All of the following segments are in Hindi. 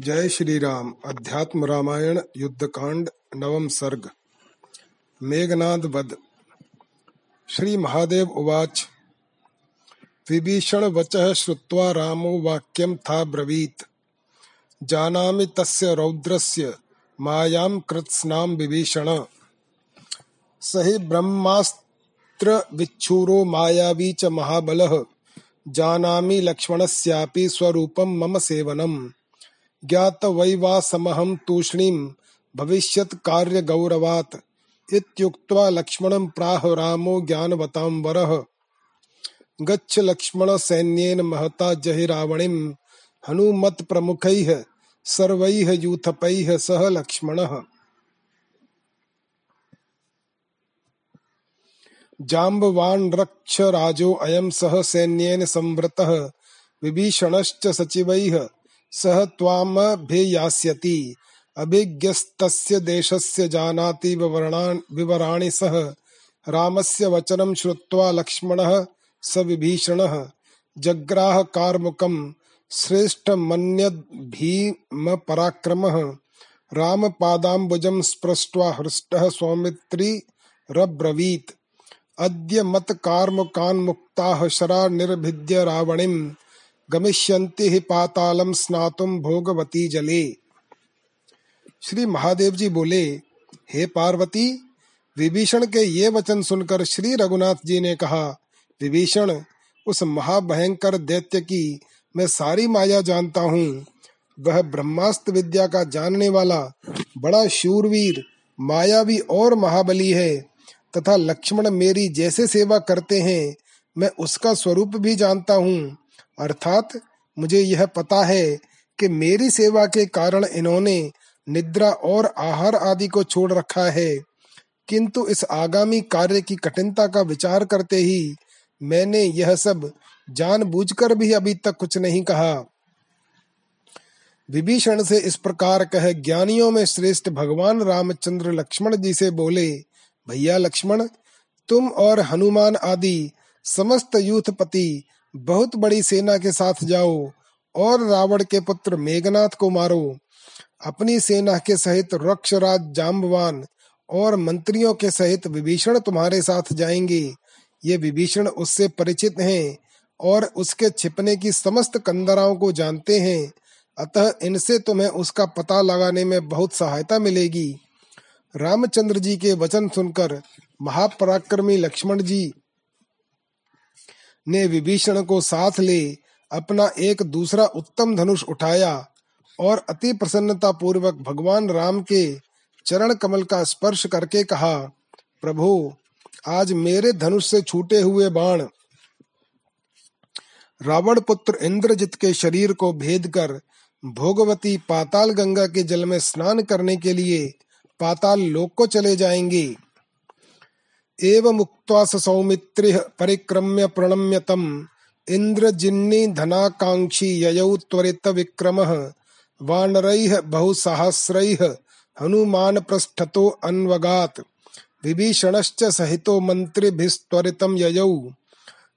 जय श्री राम अध्यात्म रामायण, युद्धकांड, नवम सर्ग। मेघनाद वध श्री महादेव उवाच। विभीषण वच श्रुवा रामो वाक्यं था ब्रवीत् जानामि तस्य रौद्रस्य मायां कृत्स्नां विभीषण। स हि ब्रह्मास्त्र विच्छूरो मायावी च महाबलः। जानामि लक्ष्मणस्यापि स्वरूपं मम सेवनम्। ज्ञातवैवासमहं तूष्णीं भविष्यत्कार्यगौरवात् इत्युक्त्वा लक्ष्मणं प्राह रामो ज्ञानवतां वरः। गच्छ लक्ष्मणसैन्येन महता जहि रावणीं हनुमत्प्रमुखैः सर्वैः यूथपैः सह लक्ष्मणः। जाम्बवान् रक्ष राजो अयं सह सैन्येन संवृतः, विभीषणश्च सचिवैः सह त्वामभियास्यति अभिज्ञस्तस्य देशस्य जानाति विवराणि सह। रामस्य वचनं श्रुत्वा लक्ष्मणः स विभीषणः जग्राह कार्मुकम् श्रेष्ठमन्यद् भीमपराक्रमः रामपादाम्बुजं स्पृष्ट्वा हृष्टः सौमित्रिरब्रवीत् अद्य मत्कार्मुकान्मुक्ताः शरा निर्भिद्य रावणीम् गमिष्यन्ति ही पातालम स्नातुम भोगवती जले। श्री महादेव जी बोले, हे पार्वती, विभीषण के ये वचन सुनकर श्री रघुनाथ जी ने कहा, विभीषण, उस महाभयंकर दैत्य की मैं सारी माया जानता हूँ। वह ब्रह्मास्त्र विद्या का जानने वाला बड़ा शूरवीर, मायावी और महाबली है। तथा लक्ष्मण मेरी जैसे सेवा करते हैं, मैं उसका स्वरूप भी जानता हूँ। अर्थात मुझे यह पता है कि मेरी सेवा के कारण इन्होंने निद्रा और आहार आदि को छोड़ रखा है। किंतु इस आगामी कार्य की कठिनता का विचार करते ही मैंने यह सब जानबूझकर भी अभी तक कुछ नहीं कहा। विभीषण से इस प्रकार कह ज्ञानियों में श्रेष्ठ भगवान रामचंद्र लक्ष्मण जी से बोले, भैया लक्ष्मण, तुम और हनुमान आदि समस्त यूथपति बहुत बड़ी सेना के साथ जाओ और रावण के पुत्र मेघनाथ को मारो। अपनी सेना के सहित रक्षराज जाम्बवान और मंत्रियों के सहित विभीषण तुम्हारे साथ जाएँगे। ये विभीषण उससे परिचित हैं और उसके छिपने की समस्त कंदराओं को जानते हैं। अतः इनसे तुम्हें उसका पता लगाने में बहुत सहायता मिलेगी। रामचंद्र जी के वचन सुनकर महापराक्रमी लक्ष्मण जी ने विभीषण को साथ ले अपना एक दूसरा उत्तम धनुष उठाया और अति प्रसन्नता पूर्वक भगवान राम के चरण कमल का स्पर्श करके कहा, प्रभु, आज मेरे धनुष से छूटे हुए बाण रावण पुत्र इंद्रजित के शरीर को भेद कर भोगवती पाताल गंगा के जल में स्नान करने के लिए पाताल लोक को चले जाएँगे। एवमुक्त्वा स सौमित्रिः परिक्रम्य प्रणम्य तम्। इन्द्रजिन्निधनाकाङ्क्षी ययौ त्वरितविक्रमः। वानरैः बहुसहस्रैः हनुमानपृष्ठतो अन्वगात्। विभीषणश्च सहितो मन्त्रिभिस्त्वरितं ययौ।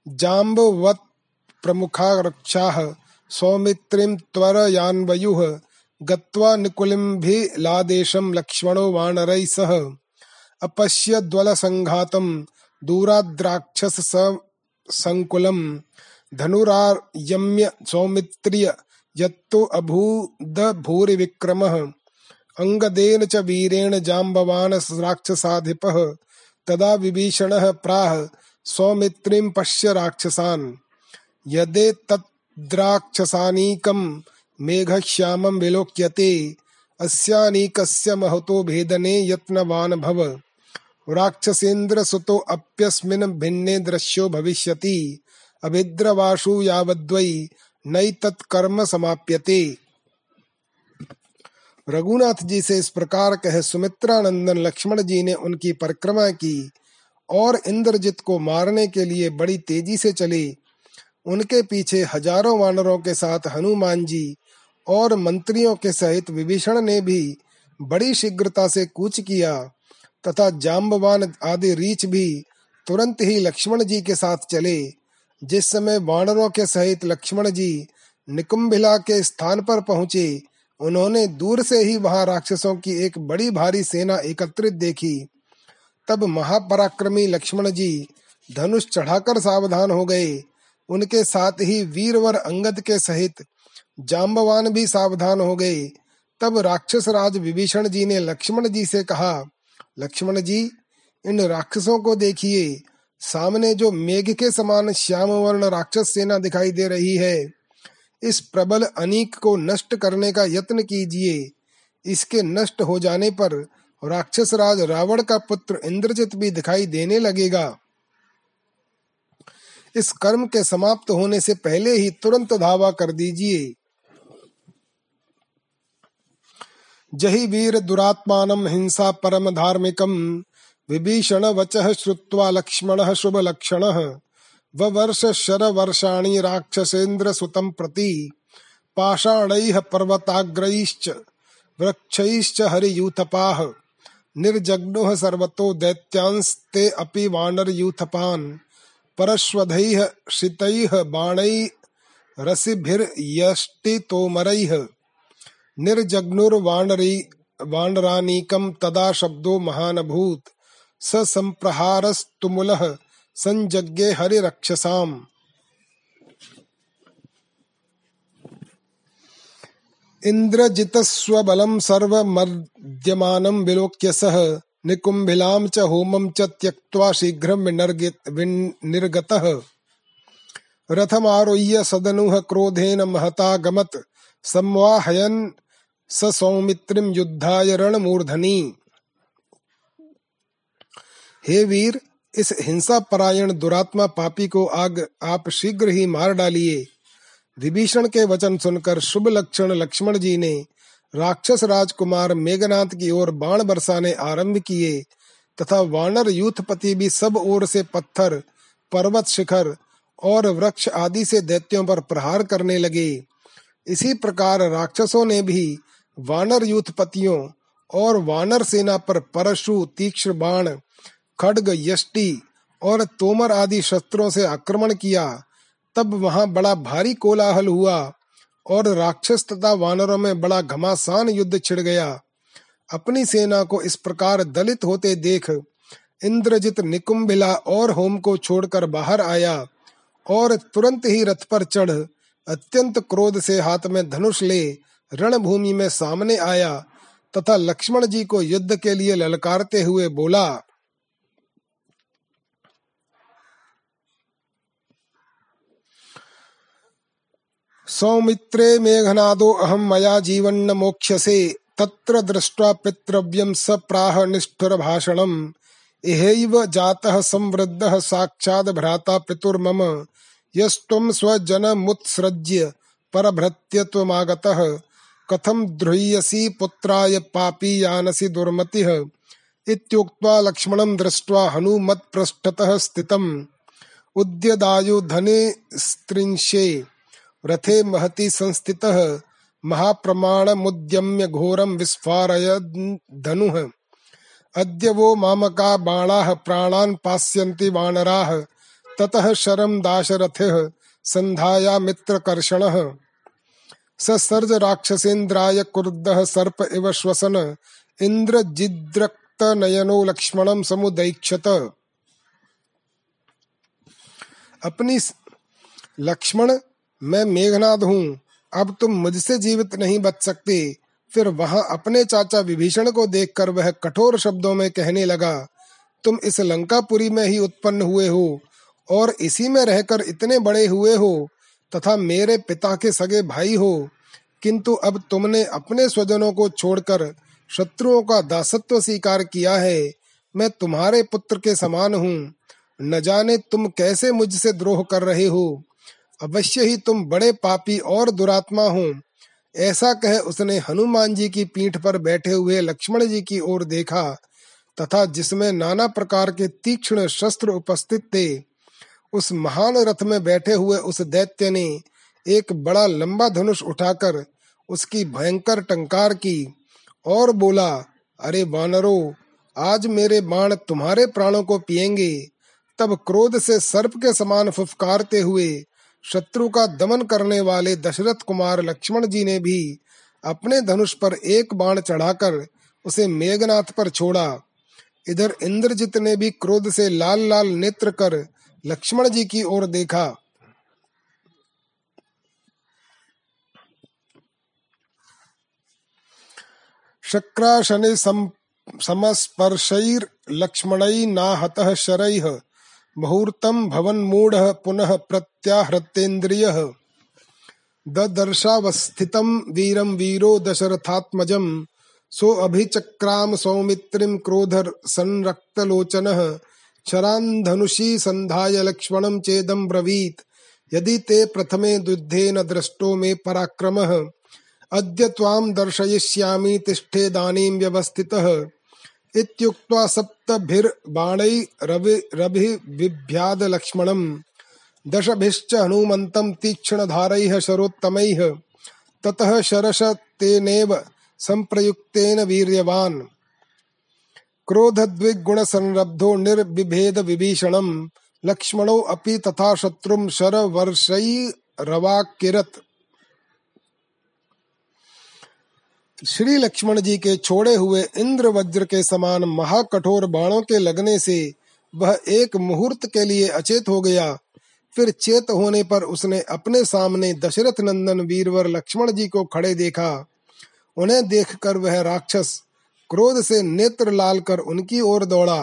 जाम्बवत् प्रमुखा रक्षाः सौमित्रिं त्वरयान्वयुः। गत्वा निकुलिम्भिलादेशं लक्ष्मणो वानरैः सह। अपश्यद्वलसङ्घातं दूराद्राक्षस सौमित्र्य, यत्तो अभूदभूरिविक्रमः। अङ्गदेन च वीरेण जाम्बवान् राक्षसाधिपः। तदा विभीषणः प्राह, सौमित्रीं पश्य राक्षसान्। यदेतद्राक्षसानीकं मेघश्यामं विलोक्यते। अस्यानीकस्य महतो भेदने यत्नवान् भव। राक्षसेन्द्र सुतो अप्यस्मिन् भिन्ने दृश्यो भविष्यति। अभिद्रवाशु यावद्वै नैतत्कर्म समाप्यते। रघुनाथ जी से इस प्रकार कह सुमित्रानंदन लक्ष्मण जी ने उनकी परिक्रमा की और इंद्रजित को मारने के लिए बड़ी तेज़ी से चले। उनके पीछे हज़ारों वानरों के साथ हनुमान जी और मंत्रियों के सहित विभीषण ने भी बड़ी शीघ्रता से कूच किया। तथा जाम्बवान आदि रीछ भी तुरंत ही लक्ष्मण जी के साथ चले। जिस समय वानरों के सहित लक्ष्मण जी निकुंभिला के स्थान पर पहुँचे, उन्होंने दूर से ही वहाँ राक्षसों की एक बड़ी भारी सेना एकत्रित देखी। तब महापराक्रमी लक्ष्मण जी धनुष चढ़ाकर सावधान हो गए। उनके साथ ही वीरवर अंगद के सहित जाम्बवान भी सावधान हो गए। तब राक्षस राज विभीषण जी ने लक्ष्मण जी से कहा लक्ष्मण जी, इन राक्षसों को देखिए। सामने जो मेघ के समान श्याम वर्ण राक्षस सेना दिखाई दे रही है। इस प्रबल अनीक को नष्ट करने का यत्न कीजिए। इसके नष्ट हो जाने पर राक्षस राज रावण का पुत्र इंद्रजित भी दिखाई देने लगेगा। इस कर्म के समाप्त होने से पहले ही तुरंत धावा कर दीजिए। जही वीर दुरात्मान हिंसा परम धार्मिकम। विभीषण वच श्रुवा लक्ष्मण शुभ लक्षण वर्ष शर वर्षाणी राक्षसेन्द्र सुतम प्रति। पाषाण पर्वताग्रैश्च वृक्षैश्च हरियूथपाः। निर्जग्नुः सर्वतो दैत्यांस्ते अपि वानरयूथपान्। परश्वधैः शितैः बाणैः रसिभिर्यष्टितोमरैः। निर्जग्नुर्वाणरी वानरानीकं तदा शब्दो महानभूत। स संप्रहारस्तुमुलः, संजज्ञे हरिरक्षसाम्। इन्द्रजितस्वबलं सर्वमर्द्यमानं विलोक्य सः निकुम्भिलां च होमं च त्यक्त्वा शीघ्रं विनिर्गतः। रथमारुह्य सदनुः क्रोधेन महता गमत् स सौमित्रिम युद्धाय रणमूर्धनि। हे वीर, इस हिंसा परायण दुरात्मा पापी को आग आप शीघ्र ही मार डालिए। विभीषण के वचन सुनकर शुभ लक्षण लक्ष्मण जी ने राक्षस राजकुमार मेघनाथ की ओर बाण बरसाने आरंभ किए, तथा वानर यूथपति भी सब ओर से पत्थर, पर्वत शिखर और वृक्ष आदि से दैत्यों पर प्रहार करने लगे। इसी प्रकार राक्षसों ने भी वानर यूथपतियों और वानर सेना पर परशु, तीक्ष्ण बाण, खड्ग, यष्टि और तोमर आदि शस्त्रों से आक्रमण किया। तब वहाँ बड़ा भारी कोलाहल हुआ और राक्षस तथा वानरों में बड़ा घमासान युद्ध छिड़ गया। अपनी सेना को इस प्रकार दलित होते देख इंद्रजित निकुंभिला और होम को छोड़कर बाहर आया और तुरंत ही रथ पर चढ़ अत्यंत क्रोध से हाथ में धनुष ले रणभूमि में सामने आया तथा लक्ष्मण जी को युद्ध के लिए ललकारते हुए बोला, सौमित्रे मेघनादो अहम मया जीवन मोक्षसे तत्र दृष्ट्वा पितृव्यम स प्राह निष्ठुर भाषणम इहैव जातः संवृद्धः साक्षात् भ्राता पितुर्मम यस्त्वं स्वजनमुत्सृज्य परभृत्यत्वमागतः कथम ध्रुयसी पुत्राय पापी यानसी दुर्मति। इत्युक्त्वा लक्ष्मणं दृष्ट्वा हनुमत्पृष्ठतः स्थितम्। उद्यदायुधने स्त्रिंशे। रथे महति संस्थितः। महाप्रमाणमुद्यम्य घोरं विस्फारयन् अद्य वो मामका बाणाः प्राणान् पास्यन्ति वानराः। ततः शरं दाशरथिः मित्रकर्षणः स सर्ज राक्षसेन्द्राय क्रुद्धः सर्प इव श्वसन जिद्रक्त नयनो लक्ष्मणम समुदैक्षत। अपनी लक्ष्मण, मैं मेघनाद हूँ, अब तुम मुझसे जीवित नहीं बच सकते। फिर वहाँ अपने चाचा विभीषण को देखकर वह कठोर शब्दों में कहने लगा, तुम इस लंकापुरी में ही उत्पन्न हुए हो। और इसी में रहकर इतने बड़े हुए हो तथा मेरे पिता के सगे भाई हो, किंतु अब तुमने अपने स्वजनों को छोड़कर शत्रुओं का दासत्व स्वीकार किया है। मैं तुम्हारे पुत्र के समान हूँ। न जाने तुम कैसे मुझसे द्रोह कर रहे हो। अवश्य ही तुम बड़े पापी और दुरात्मा हो। ऐसा कह उसने हनुमान जी की पीठ पर बैठे हुए लक्ष्मण जी की ओर देखा तथा जिसमें नाना प्रकार के तीक्ष्ण शस्त्र उपस्थित थे। उस महान रथ में बैठे हुए उस दैत्य ने एक बड़ा लंबा धनुष उठाकर उसकी भयंकर टंकार की और बोला, अरे वानरो, आज मेरे बाण तुम्हारे प्राणों को पिएँगे तब क्रोध से सर्प के समान फुफकारते हुए शत्रु का दमन करने वाले दशरथ कुमार लक्ष्मण जी ने भी अपने धनुष पर एक बाण चढ़ाकर उसे मेघनाथ पर छोड़ा। इधर इंद्रजीत ने भी क्रोध से लाल लाल नेत्र कर लक्ष्मण जी की ओर देखा। शक्राशने समस्पर्शैर्लक्ष्मणैनाहतः शरैः, मुहूर्तं भवन्मूढः पुनः प्रत्याहृतेन्द्रियः। ददर्शावस्थितं वीरं वीरो दशरथात्मज सो अभिचक्राम सौमित्रिं क्रोधर संरक्तलोचनः। शरान् धनुषी संधाय लक्ष्मणं चेदं ब्रवीत्। यदि ते प्रथमे युद्धेन दृष्टो मे पराक्रमः, अद्य त्वां दर्शयिष्यामि तिष्ठेदानीं व्यवस्थितः। इत्युक्त्वा सप्तभिर्बाणैरभिबिभ्याद लक्ष्मणम् दशभिश्च हनुमन्तं तीक्ष्णधारैः शरोत्तमैः, ततः शरश तेनेव वीर्यवान्। क्रोधद्विगुणसंरब्धो निर्बिभेद विभीषणम् लक्ष्मणो अपि तथा शत्रुं शरवर्षैरवाकिरत् श्री लक्ष्मण जी के छोड़े हुए इंद्र वज्र के समान महाकठोर बाणों के लगने से वह एक मुहूर्त के लिए अचेत हो गया। फिर चेत होने पर उसने अपने सामने दशरथ नंदन वीरवर लक्ष्मण जी को खड़े देखा। उन्हें देखकर वह राक्षस क्रोध से नेत्र लाल कर उनकी ओर दौड़ा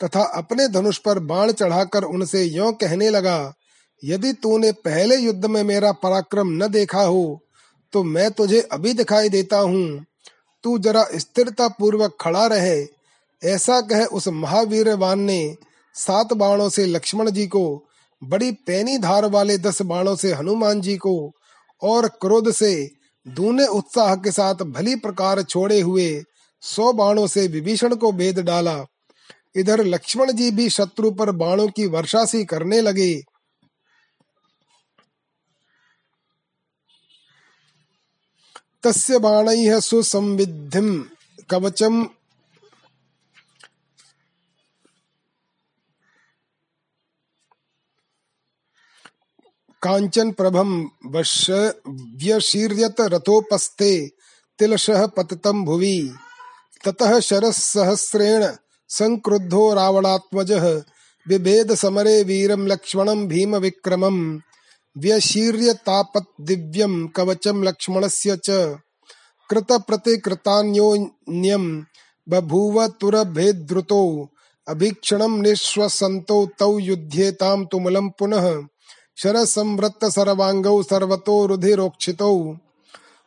तथा अपने धनुष पर बाण चढ़ाकर उनसे यों कहने लगा, यदि तूने पहले युद्ध में मेरा पराक्रम न देखा हो तो मैं तुझे अभी दिखाई देता हूँ। तू जरा स्थिरता पूर्वक खड़ा रहे। ऐसा कह उस महावीरवान ने सात बाणों से लक्ष्मण जी को, बड़ी पैनी धार वाले दस बाणों से हनुमान जी को और क्रोध से दूने उत्साह के साथ भली प्रकार छोड़े हुए सौ बाणों से विभीषण को भेद डाला। इधर लक्ष्मण जी भी शत्रु पर बाणों की वर्षा सी करने लगे। तस्य बाणैः सुसंविधिं कवचम् कांचन प्रभम व्यशीर्यत रथोपस्थे तिलशः पततं भुवि। ततः शरसहस्रेण संक्रुद्धो रावणात्मजः। बिभेद समरे लक्ष्मणं भीम विक्रमम् व्यशीर्य तापत दिव्यम कवचम लक्ष्मणस्य च। कृत प्रतिकृतान्योन्यम बभूव तुरभेद्रुतो। अभीक्षणं निश्वसन्तौ तौ युध्येतां पुनः। शरसंवृत्त सर्वाङ्गौ सर्वतो रुधिरोक्षितौ।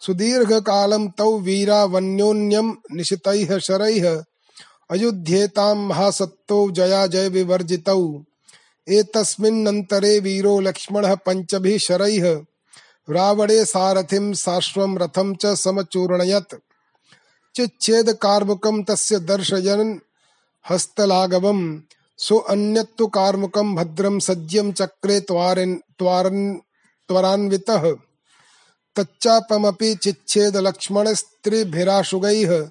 सुदीर्घकालं तौ वीरावन्योन्यं निशितैः शरैः। अयुध्येतां महासत्तौ जया जय विवर्जितौ। एतस्मिन्नन्तरे वीरो लक्ष्मणः पञ्चभिः शरैः। रावणे सारथिं साश्वं रथं च समचूर्णयत्। चिच्छेद कार्मुकं तस्य दर्शयन् हस्तलाघवम् सो अन्यत्तु कार्मुकं भद्रं सज्यं चक्रे त्वारन् त्वारन् त्वरान्वितः। तच्चापमपि चिच्छेद लक्ष्मणस्त्रिभिराशुगैः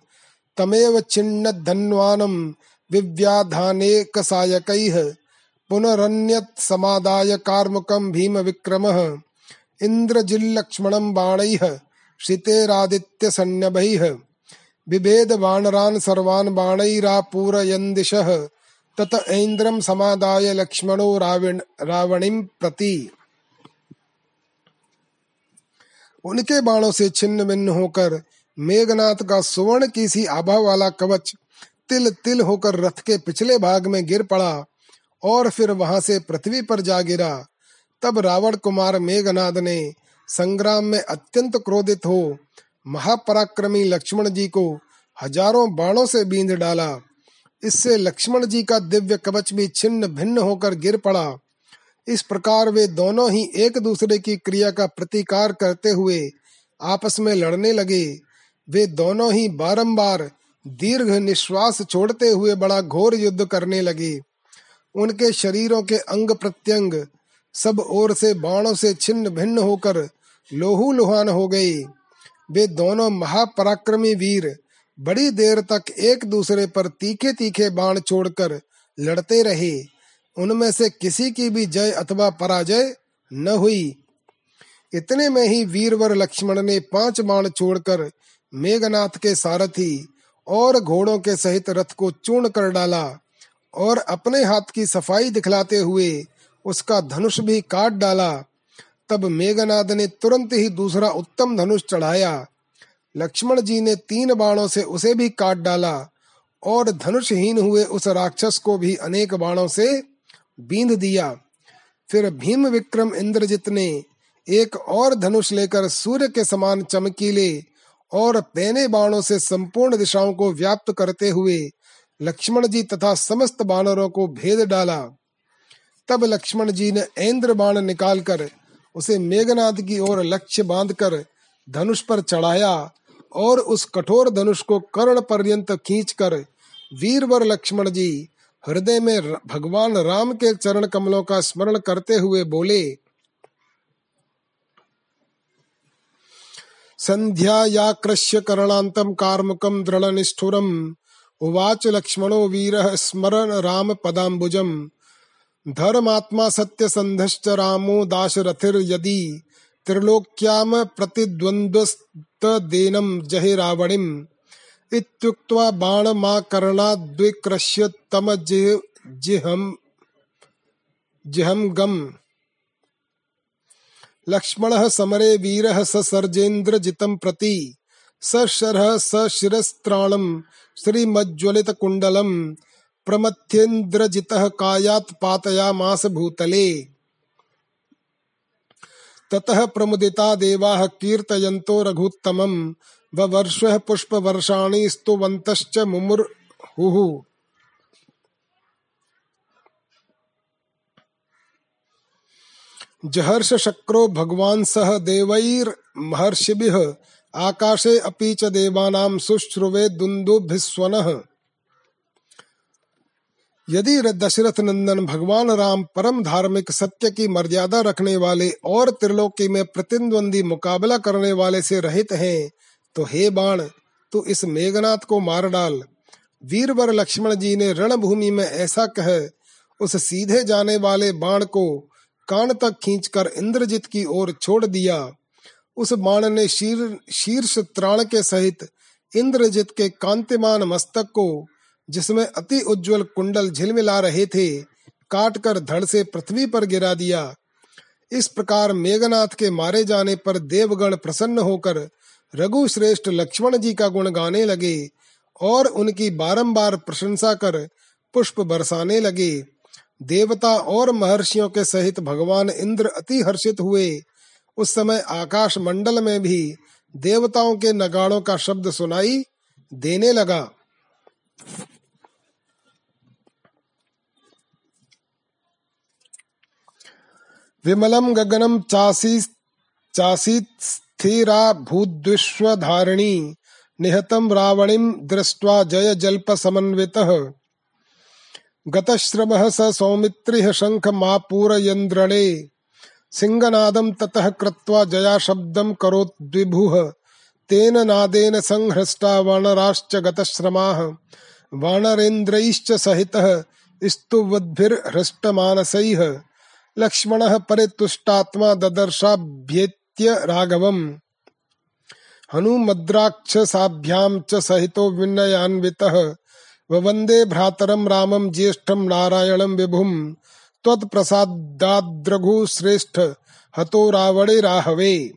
तमेव छिन्नधन्वानं विव्याधानेकसायकैः पुनरन्यत् समादाय कार्मुकं भीमविक्रमः इन्द्रजिल्लक्ष्मणं बाणैः श्रितेरादित्यसन्नभैः बिभेद वानरान् सर्वान् बाणैरापूरयन् दिशः तत ऐन्द्रं समादाय लक्ष्मणो रावण, रावणीं प्रति। उनके बाणों से छिन्न भिन्न होकर मेघनाथ का सुवर्ण की सी आभा वाला कवच तिल तिल होकर रथ के पिछले भाग में गिर पड़ा और फिर वहाँ से पृथ्वी पर जा गिरा। तब रावण कुमार मेघनाद ने संग्राम में अत्यंत क्रोधित हो महापराक्रमी लक्ष्मण जी को हज़ारों बाणों से बींद डाला। इससे लक्ष्मण जी का दिव्य कवच भी छिन्न भिन्न होकर गिर पड़ा। इस प्रकार वे दोनों ही एक दूसरे की क्रिया का प्रतिकार करते हुए आपस में लड़ने लगे। वे दोनों ही बारंबार दीर्घ निश्वास छोड़ते हुए बड़ा घोर युद्ध करने लगे। उनके शरीरों के अंग प्रत्यंग, सब ओर से बाणों से छिन्न भिन्न होकर लोहू लुहान हो गए। वे दोनों महापराक्रमी वीर बड़ी देर तक एक दूसरे पर तीखे तीखे बाण छोड़कर लड़ते रहे। उनमें से किसी की भी जय अथवा पराजय न हुई। इतने में ही वीरवर लक्ष्मण ने पाँच बाण छोड़कर मेघनाथ के सारथी और घोड़ों के सहित रथ को चूर्ण कर डाला और अपने हाथ की सफ़ाई दिखलाते हुए उसका धनुष भी काट डाला। तब मेघनाद ने तुरंत ही दूसरा उत्तम धनुष चढ़ाया। लक्ष्मण जी ने तीन बाणों से उसे भी काट डाला और धनुषहीन हुए उस राक्षस को भी अनेक बाणों से बींध दिया। फिर भीम विक्रम इंद्रजित ने एक और धनुष लेकर सूर्य के समान चमकीले और पैने बाणों से संपूर्ण दिशाओं को व्याप्त करते हुए लक्ष्मण जी तथा समस्त बानरों को भेद डाला। तब लक्ष्मण जी ने इंद्र बाण निकालकर उसे मेघनाथ की ओर लक्ष्य बांधकर धनुष पर चढ़ाया और उस कठोर धनुष को कर्ण पर्यंत खींचकर वीरवर लक्ष्मण जी हृदय में भगवान राम के चरण कमलों का स्मरण करते हुए बोले सन्ध्यायाकृष्य करणान्तं दृढ़ दृढनिष्ठुरम्। उवाच लक्ष्मणो स्मरण राम रामपदाम्बुजम् धर्मात्मा सत्यसन्धश्च रामो दाशरथिर्यदि। त्रिलोक्याम प्रतिद्वन्द्वस्तदेनं जहि रावणिम्। इत्युक्त्वा बाणमाकर्णाद्विकृष्य जिहम् लक्ष्मण समरे, वीर ससर्जेन्द्र जितम प्रति। सशरः सशिरस्त्राणम श्रीमज्ज्वलित कुंडलम प्रमथ्येन्द्रजितः कायात् पातयामास भूतले। ततः प्रमुदिता देवाः कीर्तयन्तो रघुत्तमम्। ववर्षः पुष्पवर्षाणि स्तुवन्तश्च मुमुर्हुः। जहर्ष शक्रो भगवान सह देवैर महर्षिभिः आकाशे अपि च देवानां सुश्रुवे दुन्दुभिस्वनः। यदि दशरथ नंदन भगवान राम परम धार्मिक सत्य की मर्यादा रखने वाले और त्रिलोकी में प्रतिद्वंदी मुकाबला करने वाले से रहित हैं तो हे बाण, तू इस मेघनाथ को मार डाल। वीरवर लक्ष्मण जी ने रणभूमि में ऐसा कह, उस सीधे जाने वाले बाण को कान तक खींचकर इंद्रजित की ओर छोड़ दिया। उस बाण ने शीर, शीर्ष त्राण के सहित इंद्रजीत के कांतिमान मस्तक को, जिसमें अति उज्जवल कुंडल झिलमिला रहे थे काट कर धड़ से पृथ्वी पर गिरा दिया। इस प्रकार मेघनाथ के मारे जाने पर देवगण प्रसन्न होकर रघु श्रेष्ठ लक्ष्मण जी का गुण गाने लगे और उनकी बारंबार प्रशंसा कर पुष्प बरसाने लगे। देवता और महर्षियों के सहित भगवान इंद्र अति हर्षित हुए। उस समय आकाश मंडल में भी देवताओं के नगाड़ों का शब्द सुनाई देने लगा। विमलम गगनम चासी चासी स्थिरा भूद्विश्वधारिणी निहतम रावणीम दृष्ट्वा जय जल्प समन्वितः गतश्रमः स सौमित्रिः शङ्खमापूरयन्द्रणे, सिंहनादं ततः कृत्वा जया शब्दं करोद्विभुः तेन नादेन संहृष्टा वानराश्च गतश्रमाः। वानरेन्द्रैश्च सहितः स्तुवद्भिर्हृष्टमानसैः लक्ष्मणः परितुष्टात्मा ददर्शाभ्येत्य राघवम्। हनुमद्राक्षसाभ्यां च सहितो विनयान्वितः। वंदे भ्रातरम रामम ज्येष्ठम नारायणम विभुम त्वत्प्रसादाद्रघु श्रेष्ठ हतो रावणे राहवे।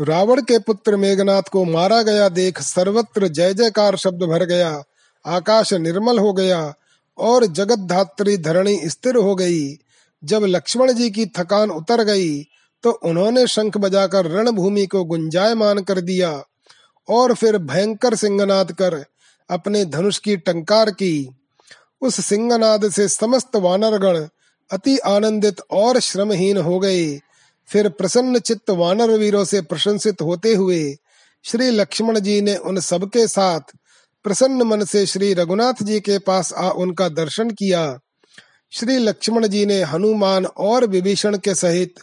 रावण के पुत्र मेघनाथ को मारा गया देख सर्वत्र जय जयकार शब्द भर गया। आकाश निर्मल हो गया और जगत धात्री धरणी स्थिर हो गई। जब लक्ष्मण जी की थकान उतर गई तो उन्होंने शंख बजाकर रणभूमि को गुंजायमान कर दिया और फिर भयंकर सिंहनाद कर अपने धनुष की टंकार की। उस सिंहनाद से समस्त वानरगण अति आनंदित और श्रमहीन हो गए। फिर प्रसन्न चित्त वानर वीरों से प्रशंसित होते हुए श्री लक्ष्मण जी ने उन सबके साथ प्रसन्न मन से श्री रघुनाथ जी के पास आ उनका दर्शन किया। श्री लक्ष्मण जी ने हनुमान और विभीषण के सहित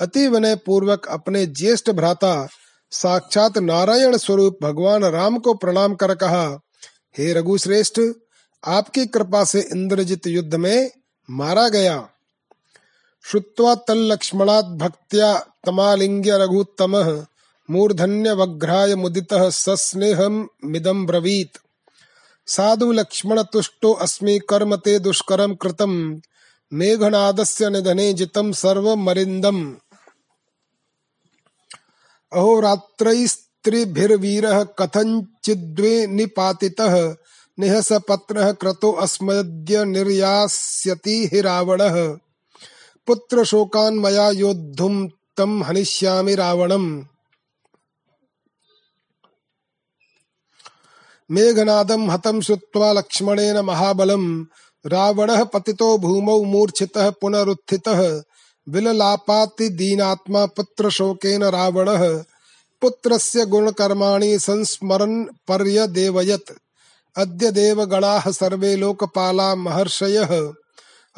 अति विनय पूर्वक अपने ज्येष्ठ भ्राता साक्षात नारायण स्वरूप भगवान राम को प्रणाम कर कहा, हे रघु श्रेष्ठ आपकी कृपा से इंद्रजित युद्ध में मारा गया। श्रुत्वा तल्लक्ष्मणात् भक्त्या तमालिङ्ग्य रघुत्तमः, मूर्धन्यवघ्राय मुदितः सस्नेहमिदं ब्रवीत्। साधु लक्ष्मण तुष्टो अस्मि कर्म ते दुष्करम कृतम। मेघनादस्य निधने जितम सर्व सर्वमरिन्दम् अहोरात्रैस्त्रिभिर्वीरः कथञ्चिद्वे निपातितः। निहसपत्रः क्रतो अस्मद्य निर्यास्यति हि रावणः। पुत्रशोकान् मया योद्धुं तं हनिष्यामि रावणम्। मेघनादं हतं श्रुत्वा लक्ष्मणेन महाबलं। रावणः पतितो भूमौ मूर्छितः पुनरुत्थितः। विललापाति दीनात्मा पुत्रशोकेन रावणः। पुत्रस्य गुणकर्माणि संस्मरन् पर्यदेवयत्। अद्य देवगणाः सर्वे लोकपाला महर्षयः।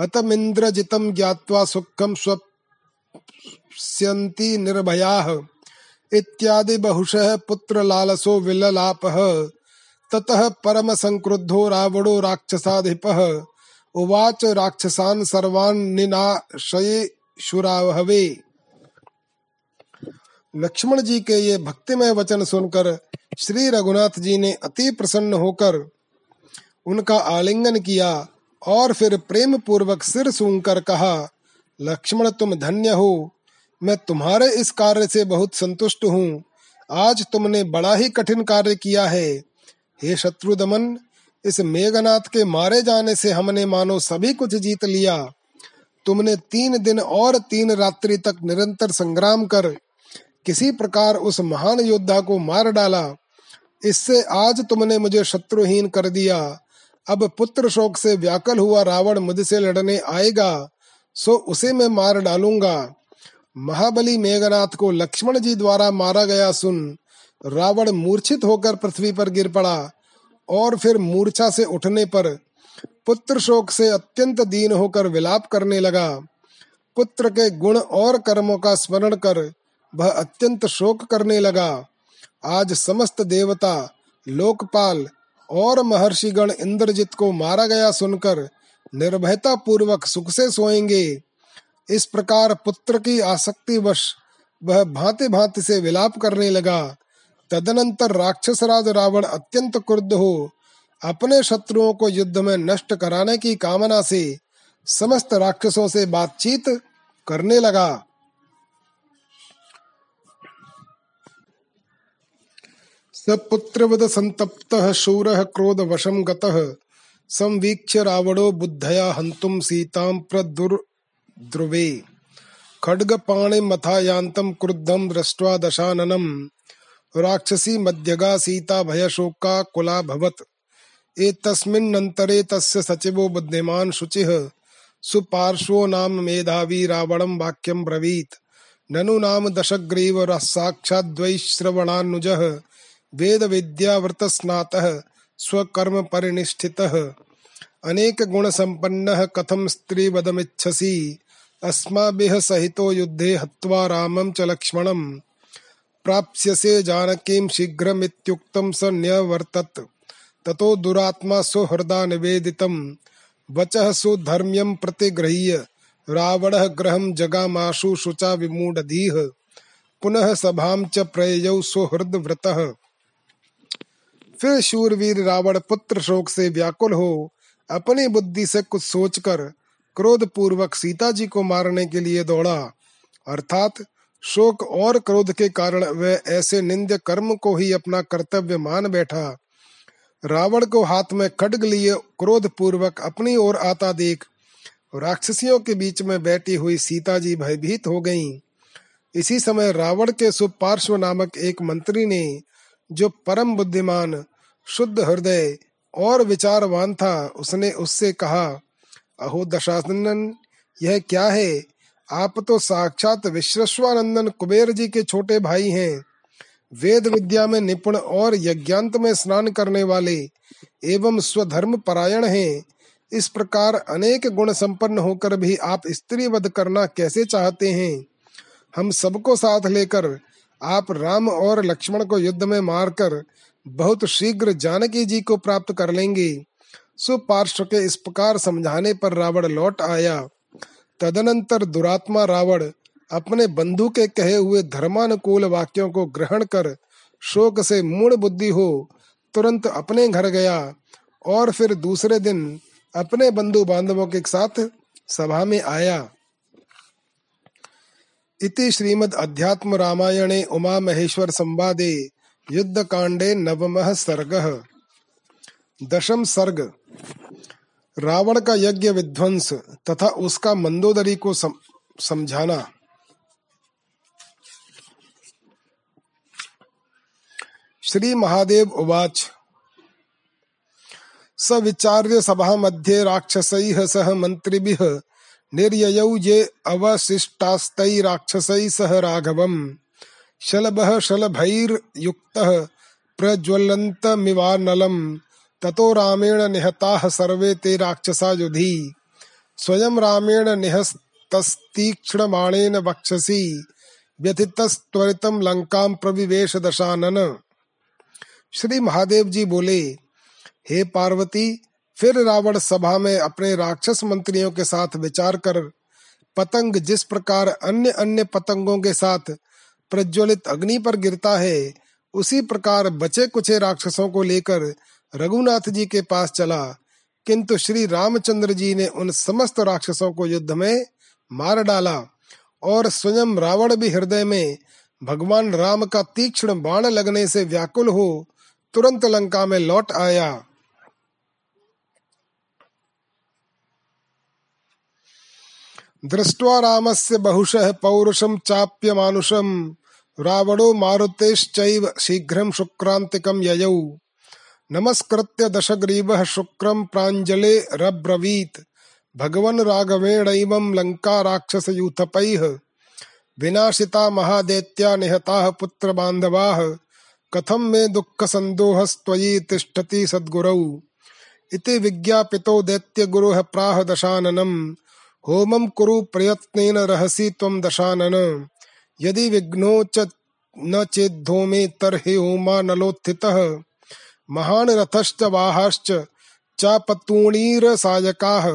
हतमिन्द्रजितं ज्ञात्वा सुखं स्वप्स्यन्ति निर्भयाः। इत्यादि बहुशः पुत्रलालसो विललापः। ततः परम संक्रुद्धो रावणो राक्षसाधिपः। उवाच राक्षसान् सर्वान् निनाशयेषुराहवे लक्ष्मण जी के ये भक्तिमय वचन सुनकर श्री रघुनाथ जी ने अति प्रसन्न होकर उनका आलिंगन किया और फिर प्रेम पूर्वक सिर सूंघ कर कहा, लक्ष्मण, तुम धन्य हो। मैं तुम्हारे इस कार्य से बहुत संतुष्ट हूँ। आज तुमने बड़ा ही कठिन कार्य किया है। हे शत्रु दमन, इस मेघनाथ के मारे जाने से हमने मानो सभी कुछ जीत लिया। तुमने तीन दिन और तीन रात्रि तक निरंतर संग्राम कर किसी प्रकार उस महान योद्धा को मार डाला। इससे आज तुमने मुझे शत्रुहीन कर दिया। अब पुत्र शोक से व्याकल हुआ रावण मुझसे लड़ने आएगा, सो उसे मैं मार डालूँगा। महाबली मेघनाथ को लक्ष्मण जी द्वारा मारा गया सुन। रावण मूर्छित होकर पृथ्वी पर गिर पड़ा और फिर मूर्छा से उठने पर पुत्र शोक से अत्यंत दीन होकर विलाप करने लगा। पुत्र के गुण और कर्मों का स्मरण कर वह अत्यंत शोक करने लगा। आज समस्त देवता, लोकपाल और महर्षिगण इंद्रजित को मारा गया सुनकर निर्भयता पूर्वक सुख से सोएँगे। इस प्रकार पुत्र की आसक्ति वश वह भांति भांति से विलाप करने लगा। तदनंतर राक्षस राज रावण अत्यंत क्रुद्ध हो अपने शत्रुओं को युद्ध में नष्ट कराने की कामना से समस्त राक्षसों से बातचीत करने लगा। सपुत्रवद संतप्त शूर क्रोध वशम गतः। संवीक्ष्य रावणो बुद्धया हंतुम सीतां प्रदुर्द्रुवे खड्गपाणिमथायान्तं क्रुद्धं दृष्ट्वा दशाननम् राक्षसी मध्यगा सीता भयशोका कुला भवत। एतस्मिन्नन्तरे तस्य सचिवो बुद्धिमान् शुचिः। सुपार्श्वो नाम मेधावी रावणं वाक्यं ब्रवीत्। ननु नाम दशग्रीव साक्षाद्वैश्रवणानुजः वेदविद्यावृतस्नातः स्वकर्म परिनिष्ठितः। अनेक गुण संपन्नः कथं स्त्रीवदमिच्छसि। अस्माभिः सहितो युद्धे हत्वा रामं च लक्ष्मणम्। प्राप्स्यसे जानकीं शीघ्रमित्युक्तं स न्यवर्तत ततो दुरात्मा सुहृदा निवेदितं। वचः सुधर्म्यं प्रतिगृह्य। रावणः गृहं जगामाशु शुचा विमूढधीः। पुनः सभां च प्रययौ सुहृदव्रतः फिर शूरवीर रावण पुत्र शोक से व्याकुल हो। अपनी बुद्धि से कुछ सोचकर क्रोध पूर्वक सीता जी को मारने के लिए दौड़ा। अर्थात शोक और क्रोध के कारण वह ऐसे निंद्य कर्म को ही अपना कर्तव्य मान बैठा। रावण को हाथ में खड्ग लिए क्रोध पूर्वक अपनी ओर आता देख। राक्षसियों के बीच में बैठी हुई सीता जी भयभीत हो गईं। इसी समय रावण के सुपार्श्व नामक एक मंत्री ने, जो परम बुद्धिमान, शुद्ध हृदय और विचारवान था, उसने उससे कहा, अहो दशानन, यह क्या है? आप तो साक्षात विश्वस्वानंदन कुबेर जी के छोटे भाई हैं। वेद विद्या में निपुण और यज्ञांत में स्नान करने वाले एवं स्वधर्म परायण हैं। इस प्रकार अनेक गुण संपन्न होकर भी आप स्त्री वध करना कैसे चाहते हैं? हम सबको साथ लेकर, आप राम और लक्ष्मण को युद्ध में मारकर, बहुत शीघ्र जानकी जी को प्राप्त कर लेंगे। सुपार्श्व के इस प्रकार समझाने पर रावण लौट आया। तदनंतर दुरात्मा रावण अपने बंधु के कहे हुए धर्मानुकूल वाक्यों को ग्रहण कर शोक से मूड बुद्धि हो, तुरंत अपने घर गया और फिर दूसरे दिन अपने बंधु बांधवों के साथ सभा में आया। इति श्रीमद् अध्यात्म रामायणे उमा महेश्वर संवादे युद्ध कांडे नवम सर्ग। दशम सर्ग। रावण का यज्ञ विध्वंस तथा उसका मंदोदरी को सम, समझाना। श्री महादेव उवाच। स विचार्य सभा मध्ये राक्षसैः सह मन्त्रिभिः निर्ययौ ये अवशिष्टास्तै राक्षसैः सह राघवम्। शलभः शलभैर्युक्तः प्रज्वलन्तमिवानलम्। ततो रामेण निहताः सर्वे ते राक्षसा युधि। स्वयं रामेण निहस्तस्तीक्ष्णबाणेन वक्षसि, व्यथितस्त्वरितं लंकां प्रविवेश दशानन। श्री महादेव जी बोले, हे पार्वती, फिर रावण सभा में अपने राक्षस मंत्रियों के साथ विचार कर। पतंग जिस प्रकार अन्य अन्य पतंगों के साथ प्रज्वलित अग्नि पर गिरता है, उसी प्रकार बचे कुछे राक्षसों को लेकर रघुनाथ जी के पास चला, किंतु श्री रामचंद्र जी ने उन समस्त राक्षसों को युद्ध में मार डाला और स्वयं रावण भी हृदय में भगवान राम का तीक्ष्ण बाण लगने से व्याकुल हो, तुरंत लंका में लौट आया। दृष्ट्वा रामस्य बहुशः पौरुषं चाप्यमानुषं, रावणो मारुतेश्चैव शीघ्रं शुक्रान्तिकं ययौ। नमस्कृत्य दशग्रीवः शुक्रं प्राञ्जलिरब्रवीत् भगवन् राघवेणैवं लङ्का राक्षसयूथपैः विनाशिता महादेत्या निहताः पुत्रबान्धवाः। कथम मे दुःख सन्दोहस्त्वयि तिष्ठति सद्गुरौ। इति विज्ञापितो दैत्य गुरुः प्राह दशाननम् होमं कुरु प्रयत्नेन रहसि त्वं दशानन। यदि विघ्नो च न चेद्धोमे तर्हि होमा नलोत्थितः। महान् रथश्च वाहाश्च चापतूणीरसायकाः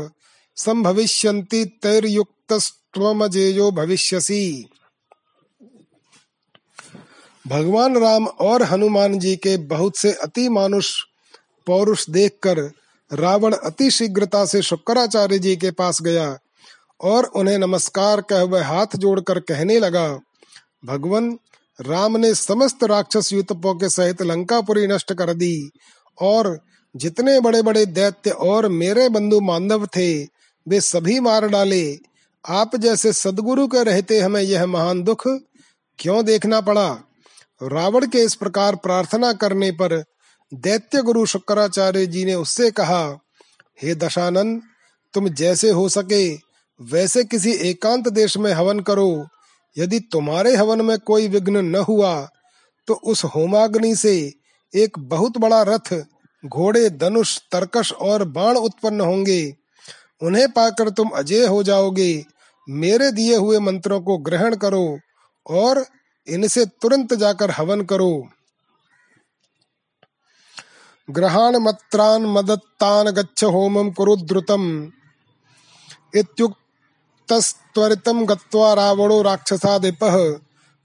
सम्भविष्यन्ति तैर्युक्तस्त्वमजेयो भविष्यसि। भगवान राम और हनुमान जी के बहुत से अति मानुष पौरुष देखकर रावण अति शीघ्रता से शुक्राचार्य जी के पास गया और उन्हें नमस्कार कह वह हाथ जोड़कर कहने लगा, भगवान राम ने समस्त राक्षस युतपों के सहित लंकापुरी नष्ट कर दी, और जितने बड़े बड़े दैत्य और मेरे बंधु मानव थे, वे सभी मार डाले। आप जैसे सदगुरु के रहते हमें यह महान दुख क्यों देखना पड़ा? रावण के इस प्रकार प्रार्थना करने पर दैत्य गुरु शुक्राचार्य जी ने उससे कहा, हे दशानन, तुम जैसे हो सके, वैसे किसी एकांत देश में हवन करो। यदि तुम्हारे हवन में कोई विघ्न न हुआ तो उस होमाग्नि से एक बहुत बड़ा रथ, घोड़े, धनुष, तरकश और बाण उत्पन्न होंगे। उन्हें पाकर तुम अजय हो जाओगे। मेरे दिए हुए मंत्रों को ग्रहण करो और इनसे तुरंत जाकर हवन करो। ग्रहाण मत्रान मदत्तान गच्छ होमम कुरु द्रुतम। इत्युक्तस्त्वरितं गत्वा रावणो राक्षसादिपः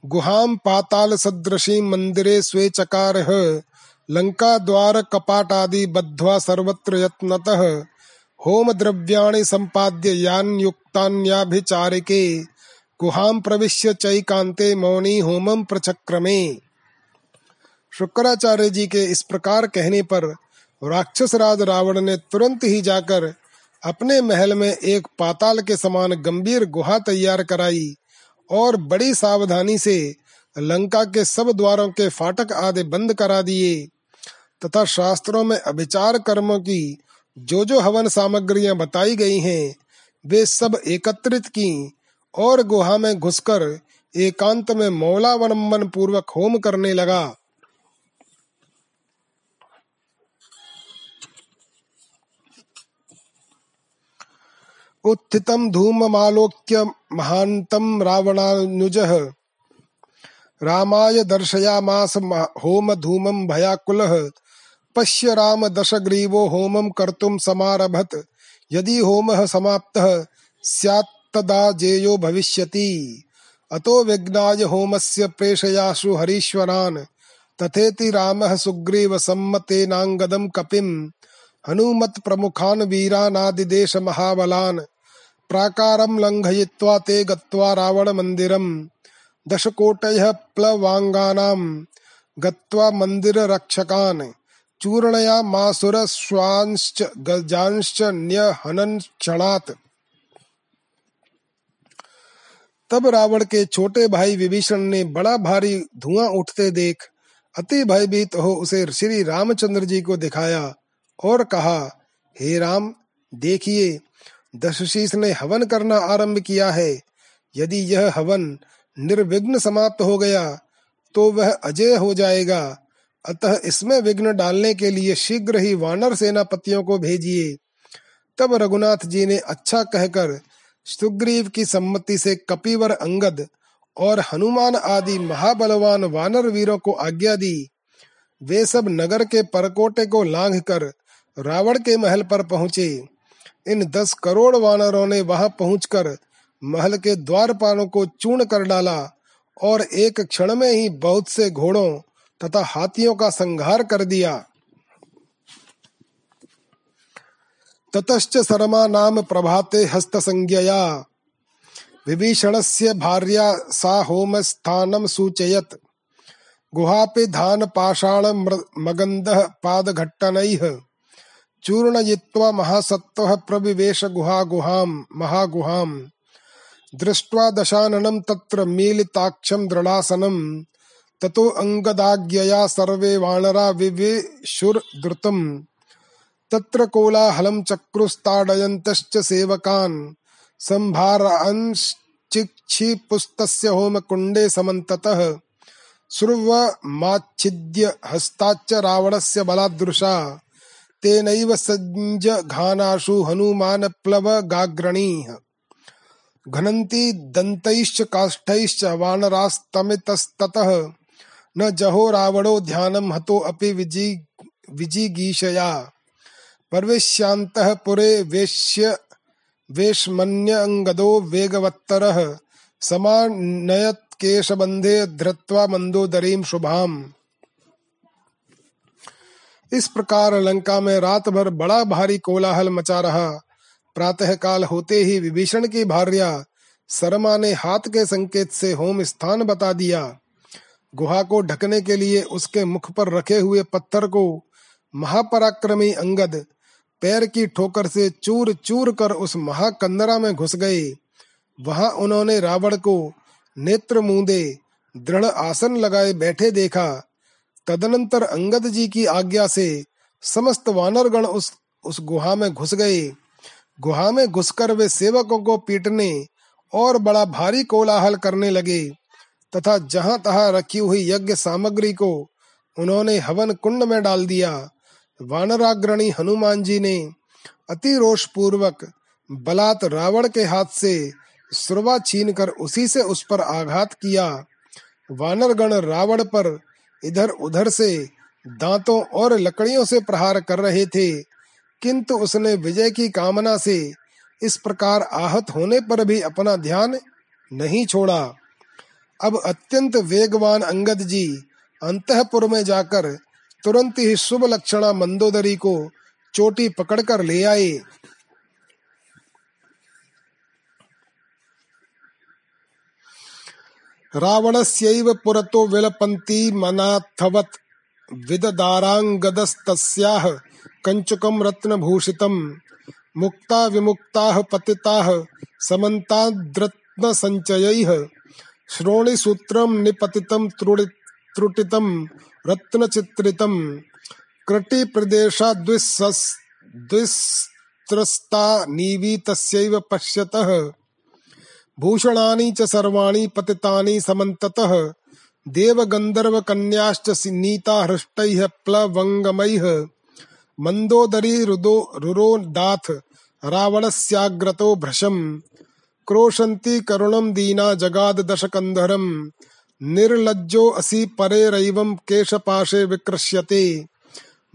गुहां पाताल सदृशी मंदिरे स्वे चकारः लंका द्वार कपाटादि बद्ध्वा सर्वत्र यत्नतः होम द्रव्याणि संपाद्य यान्युक्तान्याभिचारिके गुहाम प्रविश्य चैकांते मौनी होमम प्रचक्रमे। शुक्राचार्य जी के इस प्रकार कहने पर राक्षसराज रावण ने तुरंत ही जाकर अपने महल में एक पाताल के समान गंभीर गुहा तैयार कराई और बड़ी सावधानी से लंका के सब द्वारों के फाटक आदि बंद करा दिए, तथा शास्त्रों में अभिचार कर्मों की जो जो हवन सामग्रियाँ बताई गई हैं, वे सब एकत्रित की और गुहा में घुसकर एकांत में मौलावलंबन पूर्वक होम करने लगा। उत्थितं धूममालोक्य महान्तं रावणानुजः। रामाय दर्शयामास होम धूमं भयाकुलः। पश्य राम दशग्रीवो होमं कर्तुं समारभत। यदि होमः समाप्तः, स्यात् तत्तदा जेयो भविष्यति। अतो विघ्नाय होमस्य प्रेषयाशु हरीश्वरान्। तथेति रामः सुग्रीवसम्मतेनाङ्गदम् कपिम्। वीरानादिदेश महाबलान् प्राकारं लङ्घयित्वा ते गत्वा रावणमन्दिरम् दशकोटयः प्लवाङ्गानाम् गत्वा मन्दिररक्षकान् चूर्णयामासुरश्वांश्च गजांश्च न्यहनन् क्षणात् तब रावण के छोटे भाई विभीषण ने बड़ा भारी धुआँ उठते देख, अति भयभीत हो उसे श्री रामचंद्र जी को दिखाया और कहा, हे राम, देखिए दशशीष ने हवन करना आरंभ किया है। यदि यह हवन निर्विघ्न समाप्त हो गया तो वह अजय हो जाएगा। अतः इसमें विघ्न डालने के लिए शीघ्र ही वानर सेनापतियों को भेजिए। तब रघुनाथ जी ने अच्छा कहकर सुग्रीव की सम्मति से कपिवर अंगद और हनुमान आदि महाबलवान वानर वीरों को आज्ञा दी। वे सब नगर के परकोटे को लांघ कर रावण के महल पर पहुँचे। इन दस करोड़ वानरों ने वहाँ पहुंचकर महल के द्वारपालों को चूर्ण कर डाला और एक क्षण में ही बहुत से घोड़ों तथा हाथियों का संहार कर दिया। ततश्च सरमा नाम प्रभाते हस्त संज्ञया विभीषणस्य भार्या सा होम स्थानम सूचयत। गुहापि धान पाषाण मगंध पाद चूर्णयित्वा महासत्त्वः प्रविवेश गुहा गुहाम्, महागुहाम्। दृष्ट्वा दशाननं तत्र मीलिताक्षं दृढासनम् ततो अङ्गदाज्ञया सर्वे वानरा विवेशुर्द्रुतम् तत्र कोलाहलं चक्रुस्ताडयन्तश्च सेवकान्। सम्भारांश्चिक्षिपुस्तस्य होमकुण्डे समन्ततः। श्रुवमाच्छिद्य हस्ताच्च रावणस्य बलादृशा। तेनैव सञ्जघानाशु हनुमान प्लवगाग्रणीः घनन्ति दन्तैश्च काष्ठैश्च वानरास्तमितस्ततः। न जहो रावणो ध्यानं हतो अपि विजि विजिगीषया। परवेश्यान्तः पुरे वेश्य वेश्मन्यङ्गदो वेगवत्तरः। समानयत् केशबन्धे धृत्वा मन्दोदरीं शुभाम्। इस प्रकार लंका में रात भर बड़ा भारी कोलाहल मचा रहा। प्रातः काल होते ही विभीषण की भार्या शर्मा ने हाथ के संकेत से होम स्थान बता दिया। गुहा को ढकने के लिए उसके मुख पर रखे हुए पत्थर को महापराक्रमी अंगद पैर की ठोकर से चूर चूर कर उस महाकंदरा में घुस गए। वहाँ उन्होंने रावण को नेत्र मूंदे, दृढ़ आसन लगाए बैठे देखा। तदनंतर अंगद जी की आज्ञा से समस्त वानरगण उस उस गुहा में घुस गए। गुहा में घुसकर वे सेवकों को पीटने और बड़ा भारी कोलाहल करने लगे, तथा जहाँ तहां रखी हुई यज्ञ सामग्री को उन्होंने हवन कुंड में डाल दिया। वानराग्रणी हनुमान जी ने अति रोष पूर्वक बलात् रावण के हाथ से सुरवा छीन कर उसी से उस पर आघात किया। वानरगण रावण पर इधर उधर से दांतों और लकड़ियों से प्रहार कर रहे थे, किंतु उसने विजय की कामना से इस प्रकार आहत होने पर भी अपना ध्यान नहीं छोड़ा। अब अत्यंत वेगवान अंगद जी अंतपुर में जाकर तुरंत ही शुभ लक्षणा मंदोदरी को चोटी पकड़कर ले आए। रावणस्यैव पुरतो विलपन्ति मनाथवत्। विददाराङ्गदस्तस्याः कञ्चुकं रत्नभूषितम्। मुक्ता विमुक्ताः पतिताः समन्ताद्रत्नसञ्चयैः। श्रोणिसूत्रं निपतितं त्रुटितं रत्नचित्रितं क्रटिप्रदेशाद्विस्त्रस्ता नीवीतस्यैव पश्यतः। भूषणानि च सर्वाणि पतितानि समन्ततः। देवगन्धर्व कन्याश्च नीता हृष्टैः प्लवङ्गमैः। मन्दोदरी रुदो रुरोदाथ रावणस्याग्रतो भृशम् क्रोशन्ति करुणं दीना जगाद दशकन्धरम् निर्लज्जो असि परेरैवं केशपाशे विकृष्यते।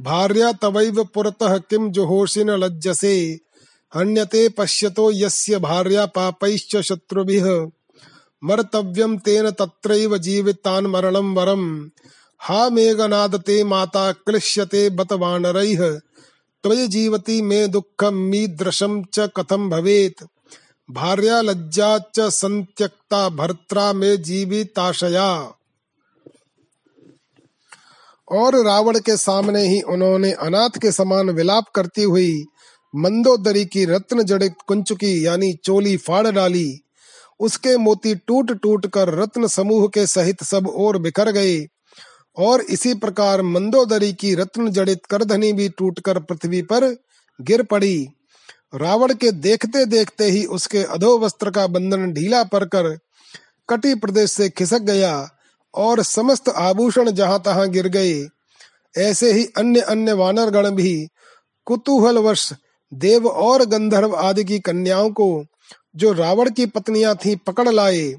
भार्या तवैव पुरतः किं जुहोषि लज्जसे। हन्यते पश्यतो यस्य भार्या पापैश्च शत्रुभिः। मर्तव्यम तेन तत्रैव जीवितान् मरणं वरम्। हा मेघनाद ते माता क्लिश्यते बत वानरैः त्वयि जीवति मे दुःखं मीदृशं च कथं भवेत्। भार्या लज्जा च संत्यक्ता भर्त्रा में जीविताशया। और रावण के सामने ही उन्होंने अनाथ के समान विलाप करती हुई मंदोदरी की रत्न जड़ित कुंचुकी, यानी चोली फाड़ डाली। उसके मोती टूट टूट कर रत्न समूह के सहित सब और बिखर गए। और इसी प्रकार मंदोदरी की रत्न जड़ित करधनी भी टूटकर पृथ्वी पर गिर पड़ी। रावण के देखते देखते ही उसके अधो वस्त्र का बंधन ढीला पड़कर कटी प्रदेश से खिसक गया और समस्त आभूषण जहाँ तहां गिर गए। ऐसे ही अन्य अन्य वानर गण भी कुतूहल वर्ष देव और गंधर्व आदि की कन्याओं को जो रावण की पत्नियाँ थीं पकड़ लाए।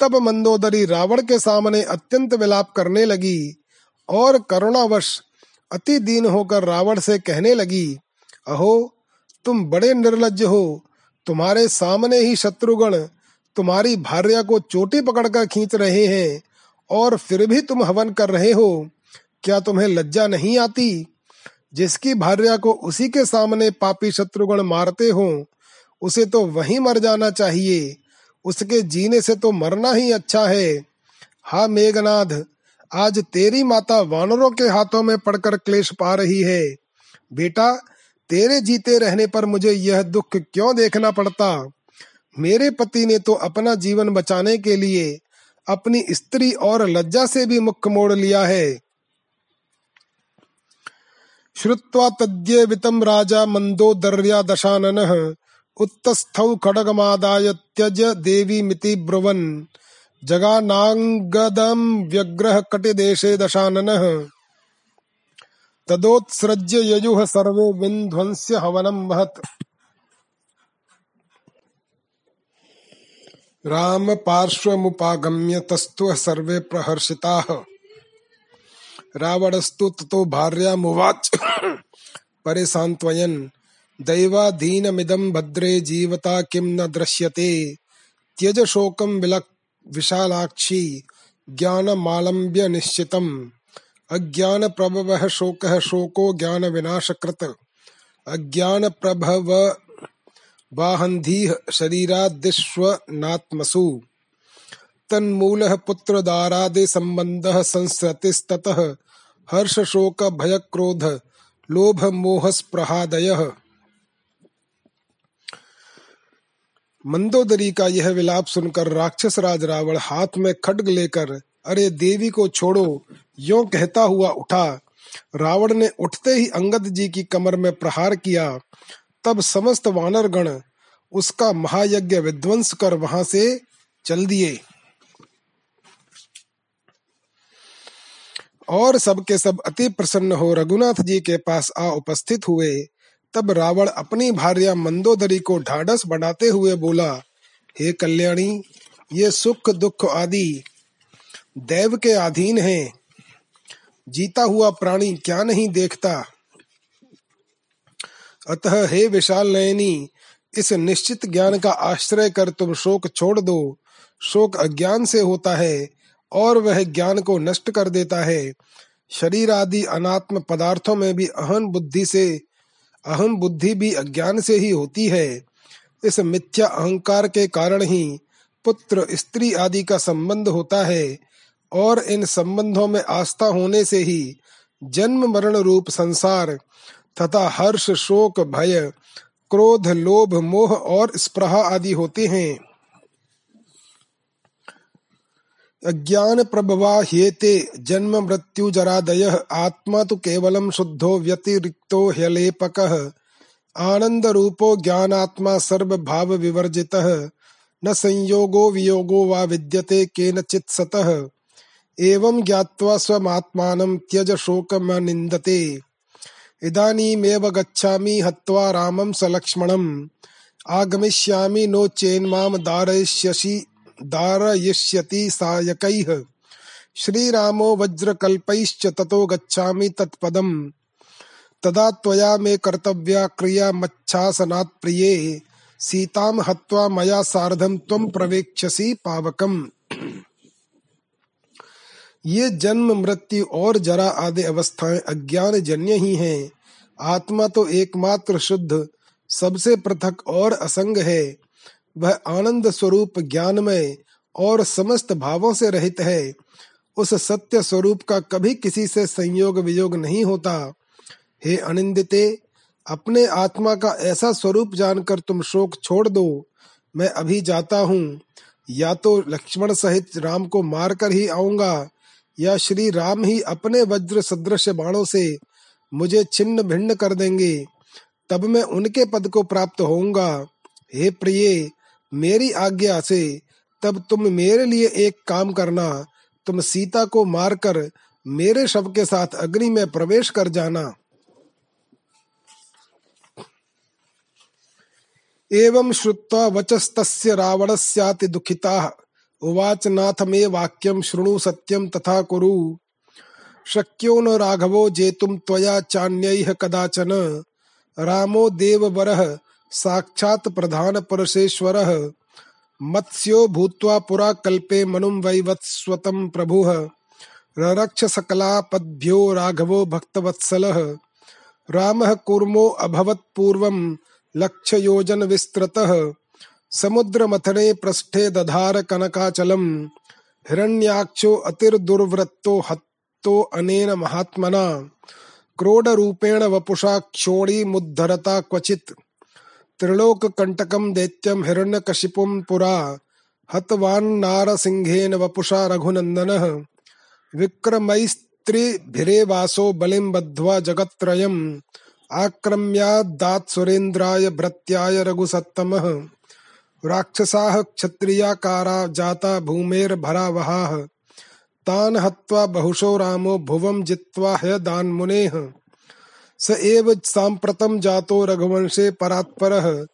तब मंदोदरी रावण के सामने अत्यंत विलाप करने लगी और करुणावश अति दीन होकर रावण से कहने लगी, अहो, तुम बड़े निर्लज हो। तुम्हारे सामने ही शत्रुगण तुम्हारी भार्या को चोटी पकड़कर खींच रहे हैं और फिर भी तुम हवन कर रहे हो। क्या तुम्हें लज्जा नहीं आती? जिसकी भार्या को उसी के सामने पापी शत्रुगण मारते हो, उसे तो वहीं मर जाना चाहिए। उसके जीने से तो मरना ही अच्छा है। हा मेघनाथ आज तेरी माता वानरों के हाथों में पड़कर क्लेश पा रही है। बेटा, तेरे जीते रहने पर मुझे यह दुख क्यों देखना पड़ता? मेरे पति ने तो अपना जीवन बचाने के लिए अपनी स्त्री और लज्जा से भी मुख मोड़ लिया है। श्रुत्वा तद्येवितं राजा मन्दोदर्या दशाननः। उत्तस्थौ खड्गमादाय त्यज देवीमिति ब्रुवन्। जगानाङ्गदं व्यग्रह कटिदेशे दशाननः। तदोत्सृज्य यजुः सर्वे विन्ध्वंस्य हवनं महत्। राम पार्श्वमुपागम्य तस्तु सर्वे प्रहर्षिताः। रावणस्तु ततो भार्यामुवाच। परे सान्त्वयन् दैवाधीनमिदं भद्रे जीवता किं न दृश्यते। त्यज शोकं विलक्, विशालाक्षी। ज्ञानमालम्ब्य निश्चितम्। अज्ञानप्रभवः शोकः शोको ज्ञानविनाशकृत्। अज्ञानप्रभव वाहन्धीः शरीरादिष्वनात्मसु तन्मूलः पुत्रदारादिसम्बन्धः संसृतिस्ततः हर्षशोक भयक्रोध लोभ मोहस्प्रहादयः। मंदोदरी का यह विलाप सुनकर राक्षस राज रावण हाथ में खड्ग लेकर, अरे देवी को छोड़ो, यो कहता हुआ उठा। रावण ने उठते ही अंगद जी की कमर में प्रहार किया। तब समस्त वानर गण उसका महायज्ञ विध्वंस कर वहाँ से चल दिए। और सबके सब अति प्रसन्न हो रघुनाथ जी के पास आ उपस्थित हुए। तब रावण अपनी भार्या मंदोदरी को ढाढ़स बढ़ाते हुए बोला, हे कल्याणी, ये सुख दुख आदि देव के अधीन है। जीता हुआ प्राणी क्या नहीं देखता? अतः हे विशाल नयनी, इस निश्चित ज्ञान का आश्रय कर तुम शोक छोड़ दो। शोक अज्ञान से होता है और वह ज्ञान को नष्ट कर देता है। शरीर आदि अनात्म पदार्थों में भी अहम बुद्धि से, अहम बुद्धि भी अज्ञान से ही होती है। इस मिथ्या अहंकार के कारण ही पुत्र, स्त्री आदि का संबंध होता है और इन संबंधों में आस्था होने से ही जन्म मरण रूप संसार तथा हर्ष, शोक, भय, क्रोध, लोभ, मोह और स्प्रहा आदि होते हैं। अज्ञान प्रभवा हेते जन्म मृत्यु जरादय आत्मा तो केवलम शुद्धो व्यतिरिक्तो ह्यलेपक। आनंद रूपो ज्ञानात्मा सर्व भाव विवर्जित न संयोगो वियोगो वा विद्यते केनचित् सतः। एवं ज्ञात्वा स्वमात्मानं त्यज शोकमनिन्दते इदानीमेव गच्छामि हत्वा रामं सलक्ष्मणम्। आगमिष्यामि नो चेन्मां दारयिष्यसि दारयिष्यति सायकैः। श्रीरामो वज्रकल्पैश्च ततो गच्छामि तत्पदम्। तदा त्वया मे कर्तव्या क्रिया मच्छासनात् प्रिये। सीताम हत्वा मया सार्धम त्वं प्रवेक्षसी पावकम। ये जन्म, मृत्यु और जरा आदि अवस्थाएँ अज्ञान जन्य ही हैं। आत्मा तो एकमात्र शुद्ध, सबसे पृथक और असंग है। वह आनंद स्वरूप ज्ञानमय और समस्त भावों से रहित है। उस सत्य स्वरूप का कभी किसी से संयोग वियोग नहीं होता। हे अनिंदिते, अपने आत्मा का ऐसा स्वरूप जानकर तुम शोक छोड़ दो। मैं अभी जाता हूँ। या तो लक्ष्मण सहित राम को मार कर ही आऊँगा, या श्री राम ही अपने वज्र सदृश बाणों से मुझे छिन्न भिन्न कर देंगे। तब मैं उनके पद को प्राप्त होऊँगा। हे प्रिय मेरी आज्ञा से तब तुम मेरे लिए एक काम करना। तुम सीता को मारकर मेरे शव के साथ अग्नि में प्रवेश कर जाना। एवं श्रुत्वा वचस्तस्य रावणस्याति दुखिताः। उवाच नाथ मे वाक्यम शृणु सत्यम तथा कुरु। शक्यो न राघवो जेतुं त्वया चान्यैः कदाचन। रामो देववरः साक्षात् प्रधान परशेश्वरः मत्स्यो भूत्वा पुरा कल्पे मनुं वैवत्स्वतं प्रभुः ररक्ष सकलापद्भ्यो राघवो भक्तवत्सल। रामः कूर्मो अभवत् पूर्वं लक्षयोजन विस्तृतः समुद्रमथने पृष्ठे दधार कनकाचलम्, हिरण्याक्षो अतिर्दुर्वृत्तो हत्तो अनेन महात्मना, क्रोडरूपेण वपुषा क्षोणीमुद्धरता क्वचित्। त्रिलोककण्टकं दैत्यं हिरण्यकशिपुं पुरा हतवान्नारसिंहेन वपुषा रघुनन्दनः विक्रमैस्त्रिभिरेवासो बलिं बद्ध्वा जगत्त्रयम् आक्रम्यादात् सुरेन्द्राय भृत्याय रघुसत्तमः राक्षसाः क्षत्रियाकारा जाता भूमेर्भरावहाः तान् हत्वा बहुशो रामो भुवं जित्वा ह्यदान्मुनेः स एव साम्प्रतं जातो रघुवंशे परात्परः,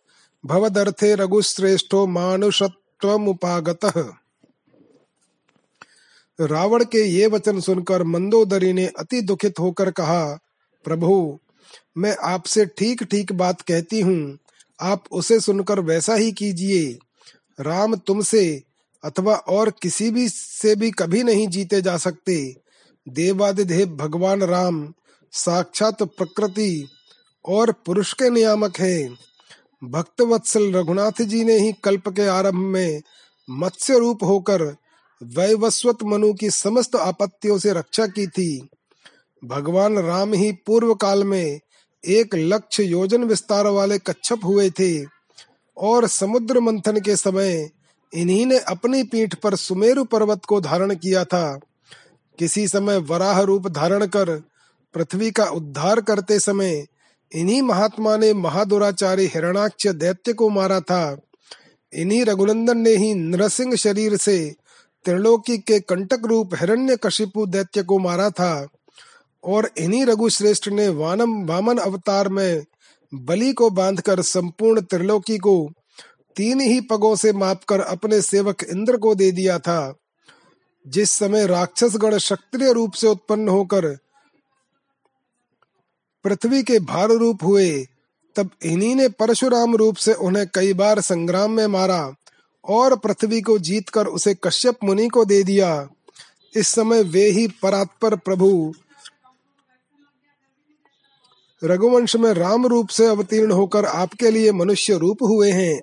भवदर्थे रघुश्रेष्ठो मानुषत्वमुपागतः। रावण के ये वचन सुनकर मंदोदरी ने अति दुखित होकर कहा, प्रभु, मैं आपसे ठीक ठीक बात कहती हूँ, आप उसे सुनकर वैसा ही कीजिए। राम तुमसे अथवा और किसी भी से भी कभी नहीं जीते जा सकते। देवादिदेव भगवान राम साक्षात प्रकृति और पुरुष के नियामक है। भक्त वत्सल रघुनाथ जी ने ही कल्प के आरंभ में मत्स्य रूप होकर वैवस्वत मनु की समस्त आपत्तियों से रक्षा की थी। भगवान राम ही पूर्व काल में एक लक्ष्य योजन विस्तार वाले कच्छप हुए थे और समुद्र मंथन के समय इन्हीं ने अपनी पीठ पर सुमेरु पर्वत को धारण किया था। किसी समय वराह रूप धारण कर पृथ्वी का उद्धार करते समय इन्हीं महात्मा ने महादुराचारी हिरणाक्ष दैत्य को मारा था। इन्हीं रघुनंदन ने ही नरसिंह शरीर से त्रिलोकी के कंटक रूप हिरण्य कशिपु दैत्य को मारा था और इन्हीं रघुश्रेष्ठ ने वानम, वामन अवतार में बलि को बांधकर संपूर्ण त्रिलोकी को तीन ही पगों से मापकर अपने सेवक इंद्र को दे दिया था, जिस समय राक्षस गण क्षत्रिय रूप से उत्पन्न होकर पृथ्वी के भार रूप हुए, तब इन्हीं ने परशुराम रूप से उन्हें कई बार संग्राम में मारा और पृथ्वी को जीतकर उसे कश्यप मुनि को दे दिया। इस समय वे ही परात्पर प्रभु। रघुवंश में राम रूप से अवतीर्ण होकर आपके लिए मनुष्य रूप हुए हैं।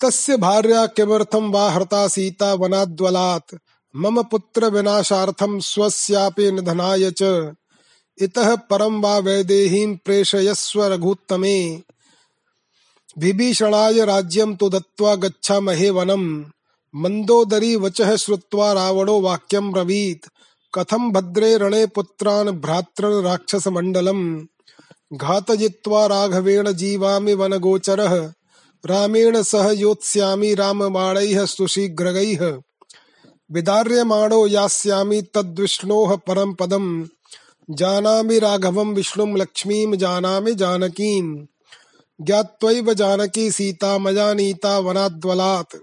तस्य भार्या किमर्थम वा हृता सीता वनाद्वलात्? मम पुत्र विनाशार्थम स्वस्यापि निधनाय च। इतः परम वा वैदेहीं प्रेषयस्व रघुत्तमे। विभीषणाय राज्यं तु दत्त्वा गच्छामहे वनम् मन्दोदरी वचः श्रुत्वा रावणो वाक्यं ब्रवीत्। कथम भद्रे रणे पुत्रान् भ्रातृन् राक्षसमण्डलम्। घातयित्वा राघवेण जीवामि वनगोचरः। रामेण सह योत्स्यामि रामबाणैः सुशीघ्रगैः। विदार्यमाणो यास्यामि तद्विष्णोः परं पदम्। जानामि राघवं विष्णुं लक्ष्मीं, जानामि जानकीम् ज्ञात्वैव जानकी सीता, मया नीता वनाद्वलात्।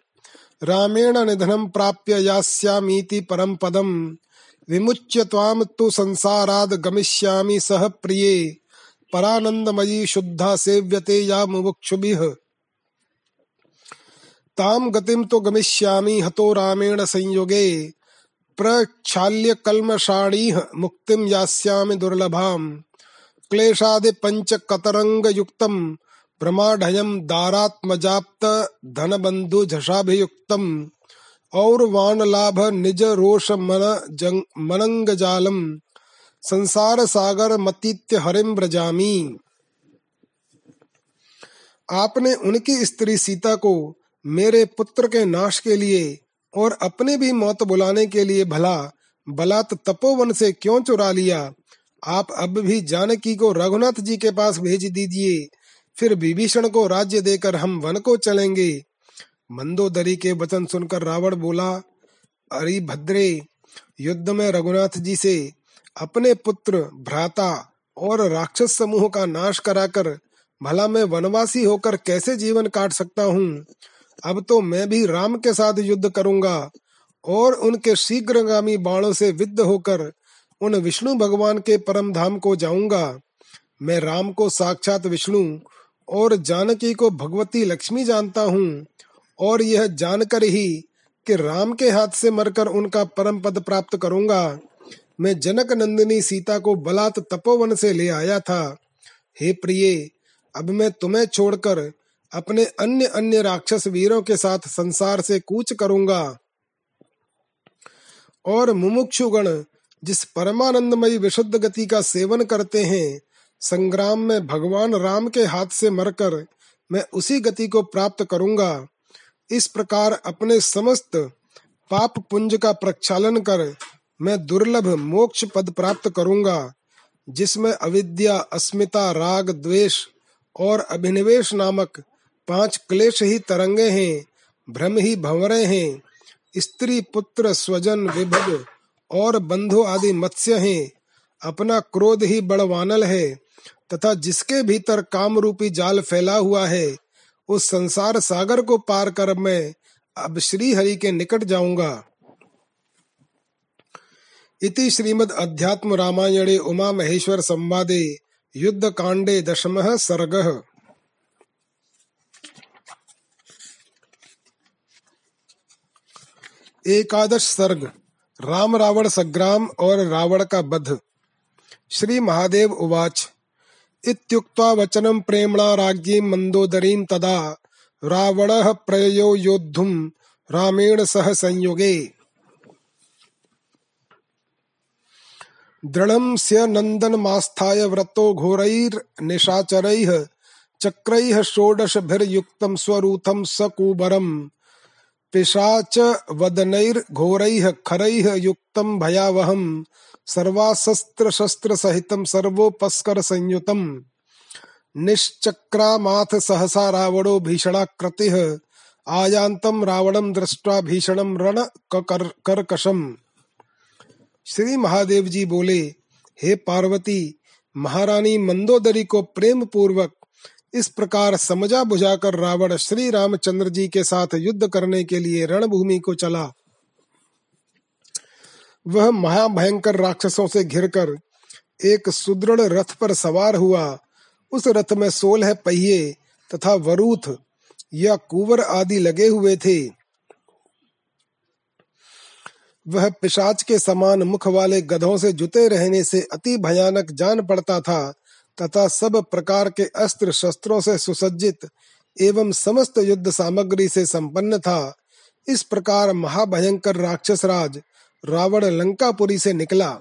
रामेण निधनं प्राप्य यास्यामीति परं पदम्। विमुच्य त्वाम तु संसाराद गमिष्यामि सह प्रिये। परानंदमयी शुद्धा सेव्यते या मुमुक्षुभिः ताम गतिम तो गमिष्यामि हतो रामेण संयोगे। प्रक्षाल्य कल्मषाणीह मुक्तिम यास्यामि दुर्लभाम। क्लेशादि पंच कतरंग युक्तम ब्रह्माढयम दारात्मजाप्त धन बंधु झषाभियुक्तम। और वान लाभ निज रोष मन जंग, मनंग जालम संसार सागर मतीत्य हरिम ब्रजामी आपने उनकी स्त्री सीता को मेरे पुत्र के नाश के लिए और अपने भी मौत बुलाने के लिए भला बलात् तपोवन से क्यों चुरा लिया? आप अब भी जानकी को रघुनाथ जी के पास भेज दीजिए, फिर विभीषण को राज्य देकर हम वन को चलेंगे। मंदोदरी के वचन सुनकर रावण बोला, अरे भद्रे, युद्ध में रघुनाथ जी से अपने पुत्र, भ्राता और राक्षस समूह का नाश कराकर भला मैं वनवासी होकर कैसे जीवन काट सकता हूँ? अब तो मैं भी राम के साथ युद्ध करूँगा और उनके शीघ्रगामी बाणों से विद्ध होकर उन विष्णु भगवान के परम धाम को जाऊँगा। मैं राम को साक्षात विष्णु और जानकी को भगवती लक्ष्मी जानता हूँ और यह जानकर ही कि राम के हाथ से मरकर उनका परम पद प्राप्त करूँगा। मैं जनक नंदिनी सीता को बलात् तपोवन से ले आया था। हे प्रिय, अब मैं तुम्हें छोड़कर अपने अन्य अन्य राक्षस वीरों के साथ संसार से कूच करूँगा। और मुमुक्षुगण, जिस परमानंदमयी विशुद्ध गति का सेवन करते हैं, संग्राम में भगवान राम के हाथ से मरकर मैं उसी गति को प्राप्त करूँगा। इस प्रकार अपने समस्त पाप पुंज का प्रक्षालन कर मैं दुर्लभ मोक्ष पद प्राप्त करूँगा, जिसमें अविद्या, अस्मिता, राग, द्वेष और अभिनिवेश नामक पाँच क्लेश ही तरंगे हैं, भ्रम ही भंवरे हैं। स्त्री, पुत्र, स्वजन, विभव और बंधु आदि मत्स्य हैं। अपना क्रोध ही बड़वानल है, तथा जिसके भीतर काम रूपी जाल फैला हुआ है, उस संसार सागर को पार कर मैं अब श्री हरि के निकट जाऊँगा। इति श्रीमद अध्यात्म रामायणे उमा महेश्वर संवादे, युद्ध कांडे दशम सर्ग। एकादश सर्ग, राम रावण संग्राम और रावण का बध। श्री महादेव उवाच। इत्युक्त्वा वचनं प्रेम्णा राज्ञीं मन्दोदरीं तदा रावणः प्रययो योद्धुं, रामेण सह संयुगे। दृढं स्य नन्दनमास्थाय व्रतो घोरैर्निशाचरैः चक्रैः षोडशभिर्युक्तं स्वरूथं सकुबरम्। पिशाच वदनैर्घोरैः खरैः युक्तं भयावहं सर्वोपस्कर संयुतम् निश्चक्रामाथ सहसा रावणो भीषणाकृतिः आयान्तं रावणं दृष्ट्वा भीषणं रण कर्कशम। श्री महादेव जी बोले, हे पार्वती, महारानी मंदोदरी को प्रेम पूर्वक इस प्रकार समझा बुझाकर रावण श्री रामचंद्र जी के साथ युद्ध करने के लिए रणभूमि को चला। वह महाभयंकर राक्षसों से घिरकर एक सुदृढ़ रथ पर सवार हुआ। उस रथ में सोलह पहिए तथा वरूथ या कुवर आदि लगे हुए थे। वह पिशाच के समान मुख वाले गधों से जुते रहने से अति भयानक जान पड़ता था। तथा सब प्रकार के अस्त्र शस्त्रों से सुसज्जित एवं समस्त युद्ध सामग्री से संपन्न था। इस प्रकार महाभयंकर राक्षस राज रावण लंकापुरी से निकला।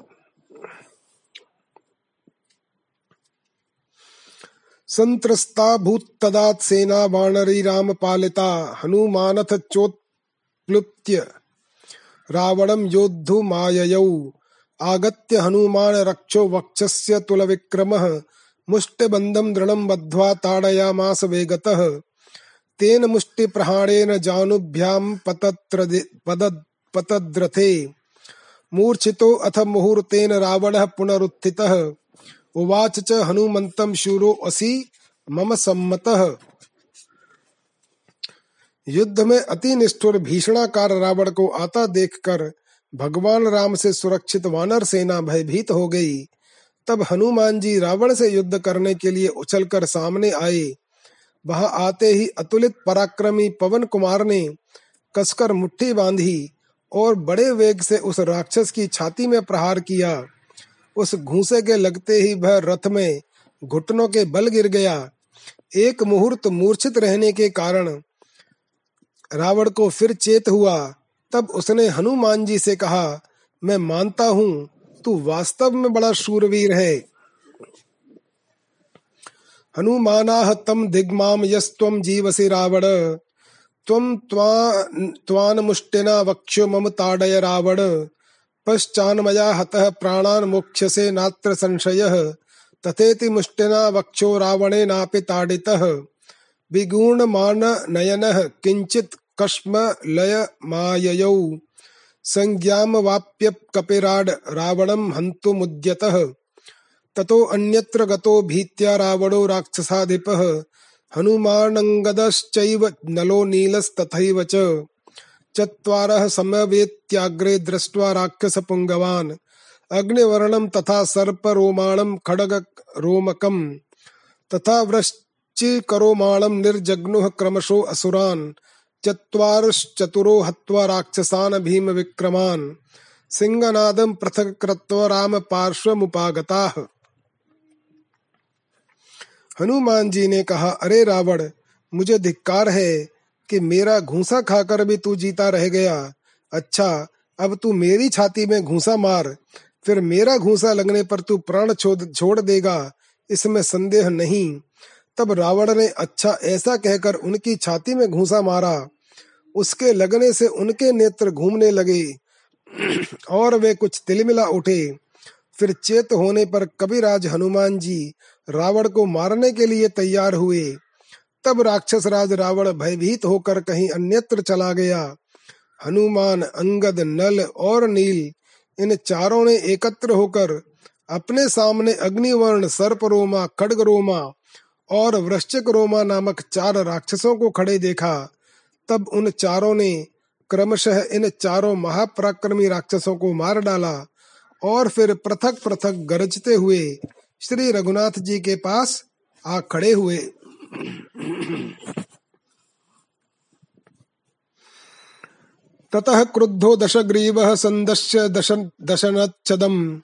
संत्रस्ता भूत तदात सेना वानरी राम पालिता हनुमानथ चोत्प्लुप्त्य रावणम योद्धु माययौ आगत्य हनुमान रक्षो वक्षस्य तुल विक्रमः मुष्टिबन्धं दृढं बद्ध्वा ताडयामास वेगतः। तेन मुष्टिप्रहाणेन जानुभ्यां पतद्रथे। मूर्छितो अथ मुहूर्तेन रावणः पुनरुत्थितः। उवाच च हनुमन्तं शूरो असि, मम सम्मतः। युद्ध में अति निष्ठुर भीषणाकार रावण को आता देखकर भगवान राम से सुरक्षित वानर सेना भयभीत हो गई। तब हनुमान जी रावण से युद्ध करने के लिए उछलकर सामने आए। वहाँ आते ही अतुलित पराक्रमी पवन कुमार ने कसकर मुट्ठी बांधी और बड़े वेग से उस राक्षस की छाती में प्रहार किया। उस घूसे के लगते ही वह रथ में घुटनों के बल गिर गया। एक मुहूर्त मूर्छित रहने के कारण रावण को फिर चेत हुआ। तब उसने हनुमान जी से कहा, मैं मानता हूँ तू वास्तव में बड़ा शूरवीर है। हनुमानाह तम दिग्माम यस्त्वम जीवसि रावण। त्वं त्वान मुष्टिना वक्ष्यो मम ताडय रावण। पश्चान्मया हतः प्राणान् मोक्ष्यसे नात्र संशयः। तथेति मुष्टिना वक्षो रावणेनापि ताडितः। विगूढमाननयनः किञ्चित् कश्मलयमाययौ संज्ञामवाप्यकपिराड् रावणं हन्तुमुद्यतः ततो अन्यत्र गतो भीत्या रावणो राक्षसाधिपः। हनुमानङ्गदश्चैव नलो नीलस्तथैव च। चत्वारः समवेत्याग्रे दृष्ट्वा राक्षसपुङ्गवान्। अग्निवर्णं तथा सर्परोमाणं खड्गरोमकम् तथा वृश्चिकरोमाणं निर्जग्नुः क्रमशो असुरान्। चत्वारश्चतुरो हत्वा राक्षसान् भीमविक्रमान् सिंहनादं पृथक् कृत्वा रामपार्श्वमुपागताः हनुमान जी ने कहा, अरे रावण, मुझे धिक्कार है कि मेरा घूसा खाकर भी तू जीता रह गया। अच्छा अब तू मेरी छाती में घूसा मार, फिर मेरा घूसा लगने पर तू प्राण छोड़ देगा, इसमें संदेह नहीं। तब रावण ने अच्छा ऐसा कहकर उनकी छाती में घूसा मारा। उसके लगने से उनके नेत्र घूमने लगे और वे कुछ तिलमिला उठे। फिर चेत होने पर कविराज हनुमान जी रावण को मारने के लिए तैयार हुए। तब राक्षस राज रावण भयभीत होकर कहीं अन्यत्र चला गया। हनुमान, अंगद, नल और नील, इन चारों ने एकत्र होकर अपने सामने अग्निवर्ण, सर्परोमा, खड़गरोमा और वृश्चिक रोमा नामक चार राक्षसों को खड़े देखा। तब उन चारों ने क्रमशः इन चारों महापराक्रमी राक्षसों को मार डाला और फिर पृथक पृथक गरजते हुए श्री रघुनाथ जी के पास आ खड़े हुए। ततः क्रुद्धो दशग्रीवः सन्दश्य दश दशनच्छदम्।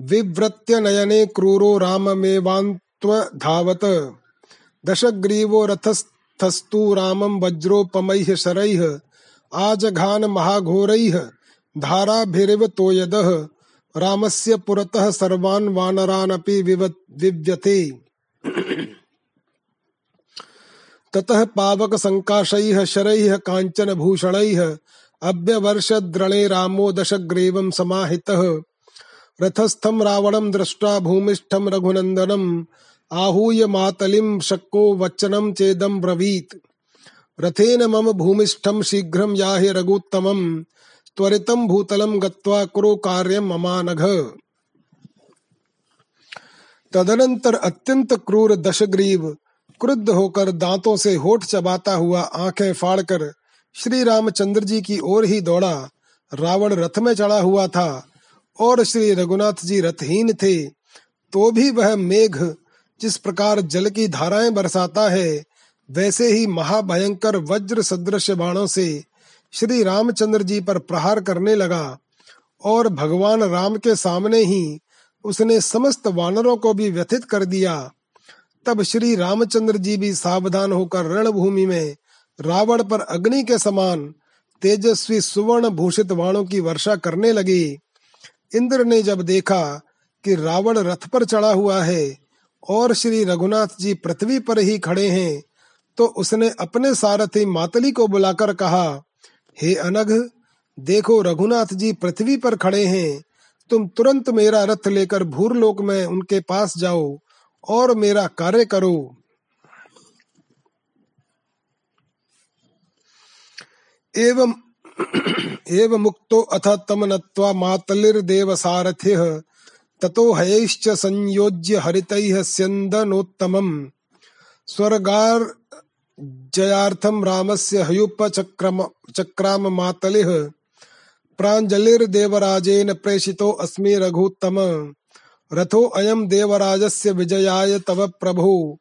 विव्रत्य नयने क्रूरो राममेवान्त्वधावत् दशग्रीवो रथस्थस्तु रामं वज्रोपमैः शरैः, आजघान महाघोरैः, धाराभिरिव तोयदः, रामस्य पुरतः सर्वान् वानरानपि विव्यते। ततः पावक संकाशैः शरैः काञ्चन भूषणैः अभ्यवर्षद्रणे रामो दशग्रीवं समाहितः। रथस्थं रावणं दृष्ट्वा भूमिष्ठं रघुनंदनम आहूय मातलिं शक्को वचनं चेदम ब्रवीत। रथेन मम भूमिष्ठम शीघ्रं याहि रघुत्तमम्। त्वरितं भूतलं गत्वा कुरु कार्यं ममानघ। तदनंतर अत्यंत क्रूर दशग्रीव क्रुद्ध होकर दांतों से होठ चबाता हुआ आँखें फाड़कर श्री रामचंद्र जी की ओर ही दौड़ा। रावण रथ में चढ़ा हुआ था। और श्री रघुनाथ जी रथहीन थे तो भी वह मेघ जिस प्रकार जल की धाराएँ बरसाता है, वैसे ही महाभयंकर वज्र सदृश बाणों से श्री रामचंद्र जी पर प्रहार करने लगा और भगवान राम के सामने ही उसने समस्त वानरों को भी व्यथित कर दिया। तब श्री रामचंद्र जी भी सावधान होकर रणभूमि में रावण पर अग्नि के समान तेजस्वी सुवर्ण भूषित वाणों की वर्षा करने लगे। इंद्र ने जब देखा कि रावण रथ पर चढ़ा हुआ है और श्री रघुनाथ जी पृथ्वी पर ही खड़े हैं तो उसने अपने सारथी मातली को बुलाकर कहा, हे अनघ, देखो रघुनाथ जी पृथ्वी पर खड़े हैं। तुम तुरंत मेरा रथ लेकर भूरलोक में उनके पास जाओ और मेरा कार्य करो। एवं एवं मुक्तो अथ तम नत्वा मातलिर्देव सारथिः ततो हयैश्च संयोज्य हरितैः स्यन्दनोत्तमम्। स्वर्गार जयार्थम रामस्य हयुप चक्रम चक्राम मातलिः। प्राञ्जलिर्देवराजेन प्रेषितो अस्मि रघुत्तम। रथो अयम देवराजस्य विजयाय तव प्रभो।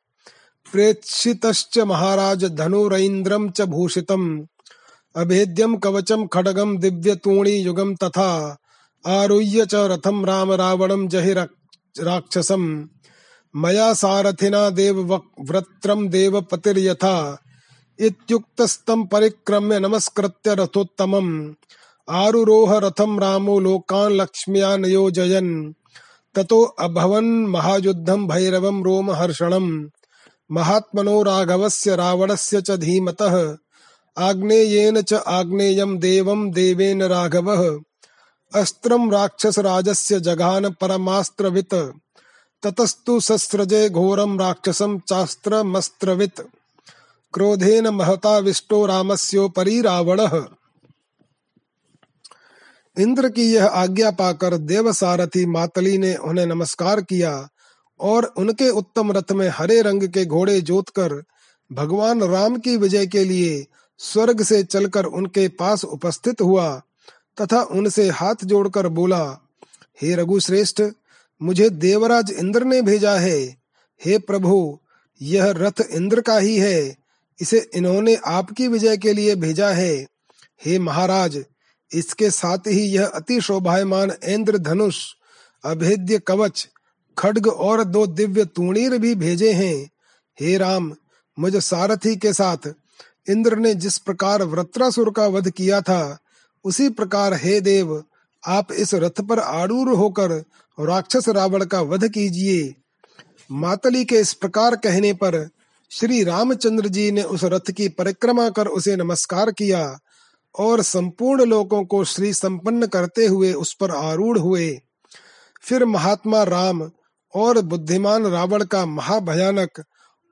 प्रेक्षितश्च महाराज धनुरैन्द्रं च भूषितम्। अभेद्यं कवचं खड्गं दिव्यतूणी युगं तथा आरुह्य च रथम राम रावणं जहि राक्षसम् मया सारथिना देवव्रत्रं देवपतिर्यथा इत्युक्तस्तं परिक्रम्य नमस्कृत्य रथोत्तमम्। आरुरोह रथं रामो लोकान् लक्ष्म्या नियोजयन्। ततो अभवन् महायुद्धं भैरवं रोमहर्षणम्। महात्मनो राघवस्य रावणस्य च धीमतः। आग्नेयेन च आग्नेयं देवं देवेन राघवः। अस्त्रं राक्षसराजस्य जघान परमास्त्रवित्। ततस्तु सस्रजे घोरं राक्षसं चास्त्रमस्त्रवित्। क्रोधेन महताविष्टो रामस्योपरि रावणः। इंद्र की यह आज्ञा पाकर देव सारथी मातली ने उन्हें नमस्कार किया और उनके उत्तम रथ में हरे रंग के घोड़े जोतकर भगवान राम की विजय के लिए स्वर्ग से चलकर उनके पास उपस्थित हुआ, तथा उनसे हाथ जोड़कर बोला, हे रघुश्रेष्ठ, मुझे देवराज इंद्र ने भेजा है। हे प्रभु, यह रथ इंद्र का ही है। इसे इन्होंने आपकी विजय के लिए भेजा है। हे महाराज, इसके साथ ही यह अति शोभायमान इंद्र धनुष अभेद्य कवच, खड्ग और दो दिव्य तूणीर भी भेजे हैं। हे राम, मुझ सारथी के साथ इंद्र ने जिस प्रकार वृत्रासुर का वध किया था, उसी प्रकार, हे देव, आप इस रथ पर आरूढ़ होकर राक्षस रावण का वध कीजिए। मातली के इस प्रकार कहने पर श्री रामचंद्र जी ने उस रथ की परिक्रमा कर उसे नमस्कार किया और संपूर्ण लोगों को श्री संपन्न करते हुए उस पर आरूढ़ हुए। फिर महात्मा राम और बुद्धिमान रावण का महाभयानक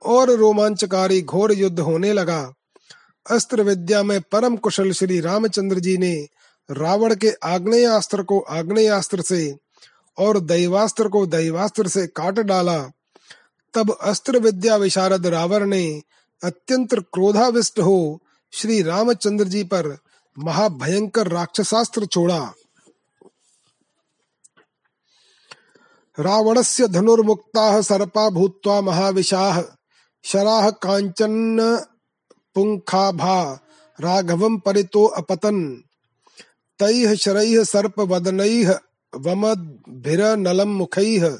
और रोमांचकारी घोर युद्ध होने लगा। अस्त्र विद्या में परम कुशल श्री रामचंद्र जी ने रावण के आग्नेयास्त्र को आग्नेयास्त्र से और दैवास्त्र को दैवास्त्र से काट डाला। तब अस्त्र विद्या विशारद रावण ने अत्यंत क्रोधाविष्ट हो श्री रामचंद्र जी पर महाभयंकर राक्षसास्त्र छोड़ा। रावणस्य धनुर्मुक्ताः सर्पा भूत्वा महाविशाः शराः काञ्चन पुङ्खाभा राघवं परितो अपतन्। तैः शरैः सर्पवदनैः वमद्भिरनलं मुखैः।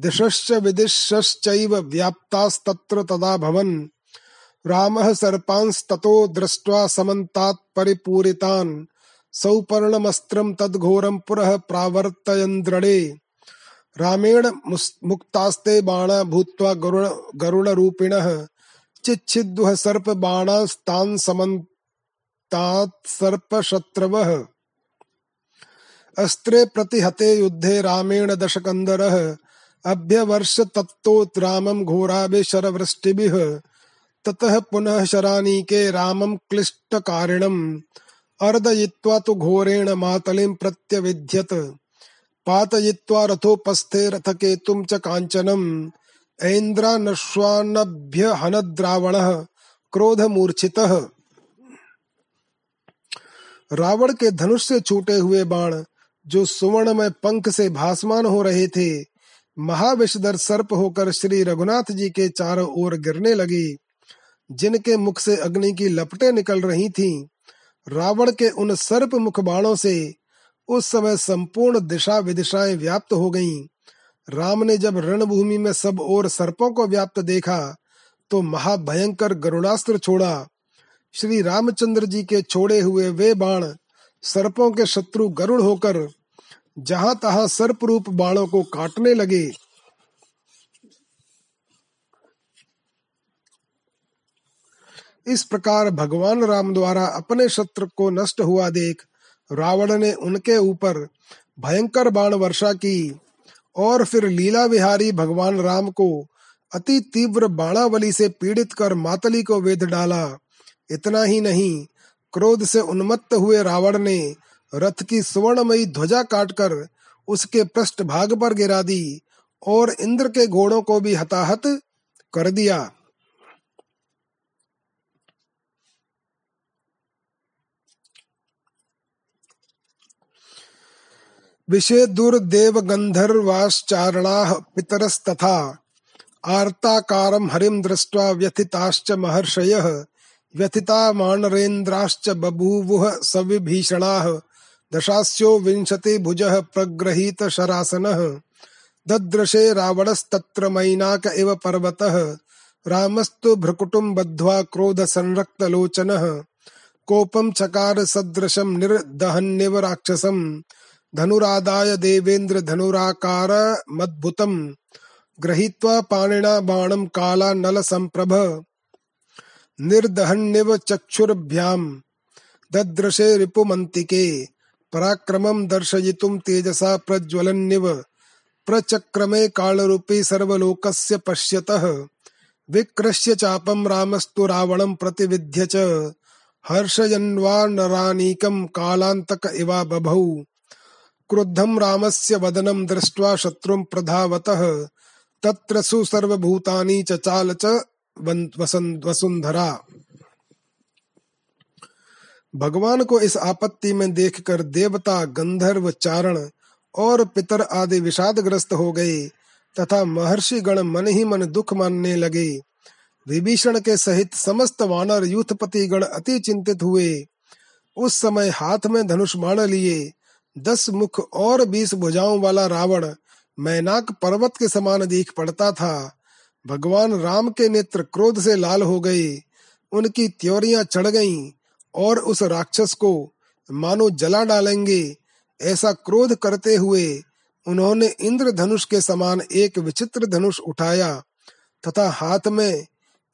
दिशश्च विदिशश्चैव व्याप्तास्तत्र तदा भवन्। रामः सर्पांस्ततो दृष्ट्वा समन्तात् परिपूरितान्। सौपर्णमस्त्रं तद्घोरं पुरः प्रावर्तयन्द्रणे। रामेण मुक्तास्ते बाणा भूत्वा गरुण गरुणरूपिणः चिच्छिद्वः सर्पबाणास्तान् समन्तात् सर्पशत्रवः। अस्त्रे प्रतिहते युद्धे रामेण दशकन्दरः। अभ्यवर्ष तत्तोत् रामं घोराभिशरवृष्टिभिः। ततः पुनः शरानीके रामं क्लिष्टकारिणम्। अर्दयित्वा तु घोरेण मातलिं प्रत्यविध्यत। पातयित्वा रथोपस्थे रथकेतुं च काञ्चनम्। ऐन्द्रानश्वानभ्यहनद्रावणः क्रोधमूर्छितः रावण के धनुष से छूटे हुए बाण, जो सुवर्ण में पंख से भासमान हो रहे थे, महाविषधर सर्प होकर श्री रघुनाथ जी के चारों ओर गिरने लगे जिनके मुख से अग्नि की लपटें निकल रही थीं, रावण के उन सर्प मुख बाणों से उस समय संपूर्ण दिशा विदिशाएँ व्याप्त हो गईं। राम ने जब रणभूमि में सब ओर सर्पों को व्याप्त देखा तो महाभयंकर गरुणास्त्र छोड़ा। श्री रामचंद्र जी के छोड़े हुए वे बाण सर्पों के शत्रु गरुड़ होकर जहाँ तहां सर्प रूप बाणों को काटने लगे। इस प्रकार भगवान राम द्वारा अपने शत्रु को नष्ट हुआ देख रावण ने उनके ऊपर भयंकर बाण वर्षा की। और फिर लीला विहारी भगवान राम को अति तीव्र बाणावली से पीड़ित कर मातली को वेद डाला। इतना ही नहीं, क्रोध से उन्मत्त हुए रावण ने रथ की सुवर्णमयी ध्वजा काटकर उसके पृष्ठ भाग पर गिरा दी और इंद्र के घोड़ों को भी हताहत कर दिया। विषे दुर्देवगन्धर्वाश्चारणाः पितरस्तथा। आर्ताकारं हरिं दृष्ट्वा व्यथिताश्च महर्षयः व्यथिता मानरेन्द्राश्च बभूवुः सविभीषणाः, दशास्यो विंशति भुजः प्रगृहीत शरासनः दद्रशे रावणस्तत्र मैनाक इव पर्वतः, रामस्तु भ्रकुटुम् बद्ध्वा क्रोधसंरक्तलोचनः। कोपं चकार सदृशं निर्दहन्निव राक्षसम्। धनुरादाय देवेन्द्र धनुराकार मद्भुतम् गृहीत्वा पाणिना बाणं कालानलसम्प्रभ निर्दहन्निव चक्षुर्भ्याम् ददृशे रिपुमन्तिके, पराक्रमं दर्शयितुं तेजसा प्रज्वलन्निव। प्रचक्रमे कालरूपी सर्वलोकस्य पश्यतः विकृष्य चापं रामस्तु रावणं प्रतिविध्य च हर्षयन्वानरानीकं कालान्तक इवा बभौ। क्रुद्धं रामस्य वदनं दृष्ट्वा शत्रुं प्रधावतः। तत्र सु सर्वभूतानि चचाल च वसुंधरा भगवान को इस आपत्ति में देखकर देवता, गंधर्व, चारण और पितर आदि विषादग्रस्त हो गए तथा महर्षि गण मन ही मन दुख मानने लगे। विभीषण के सहित समस्त वानर यूथपति गण अति चिंतित हुए। उस समय हाथ में धनुष बाण लिए। दस मुख और बीस भुजाओं वाला रावण मैनाक पर्वत के समान दीख पड़ता था। भगवान राम के नेत्र क्रोध से लाल हो गए। उनकी त्योरियाँ चढ़ गईं और उस राक्षस को मानो जला डालेंगे। ऐसा क्रोध करते हुए उन्होंने इंद्र धनुष के समान एक विचित्र धनुष उठाया तथा हाथ में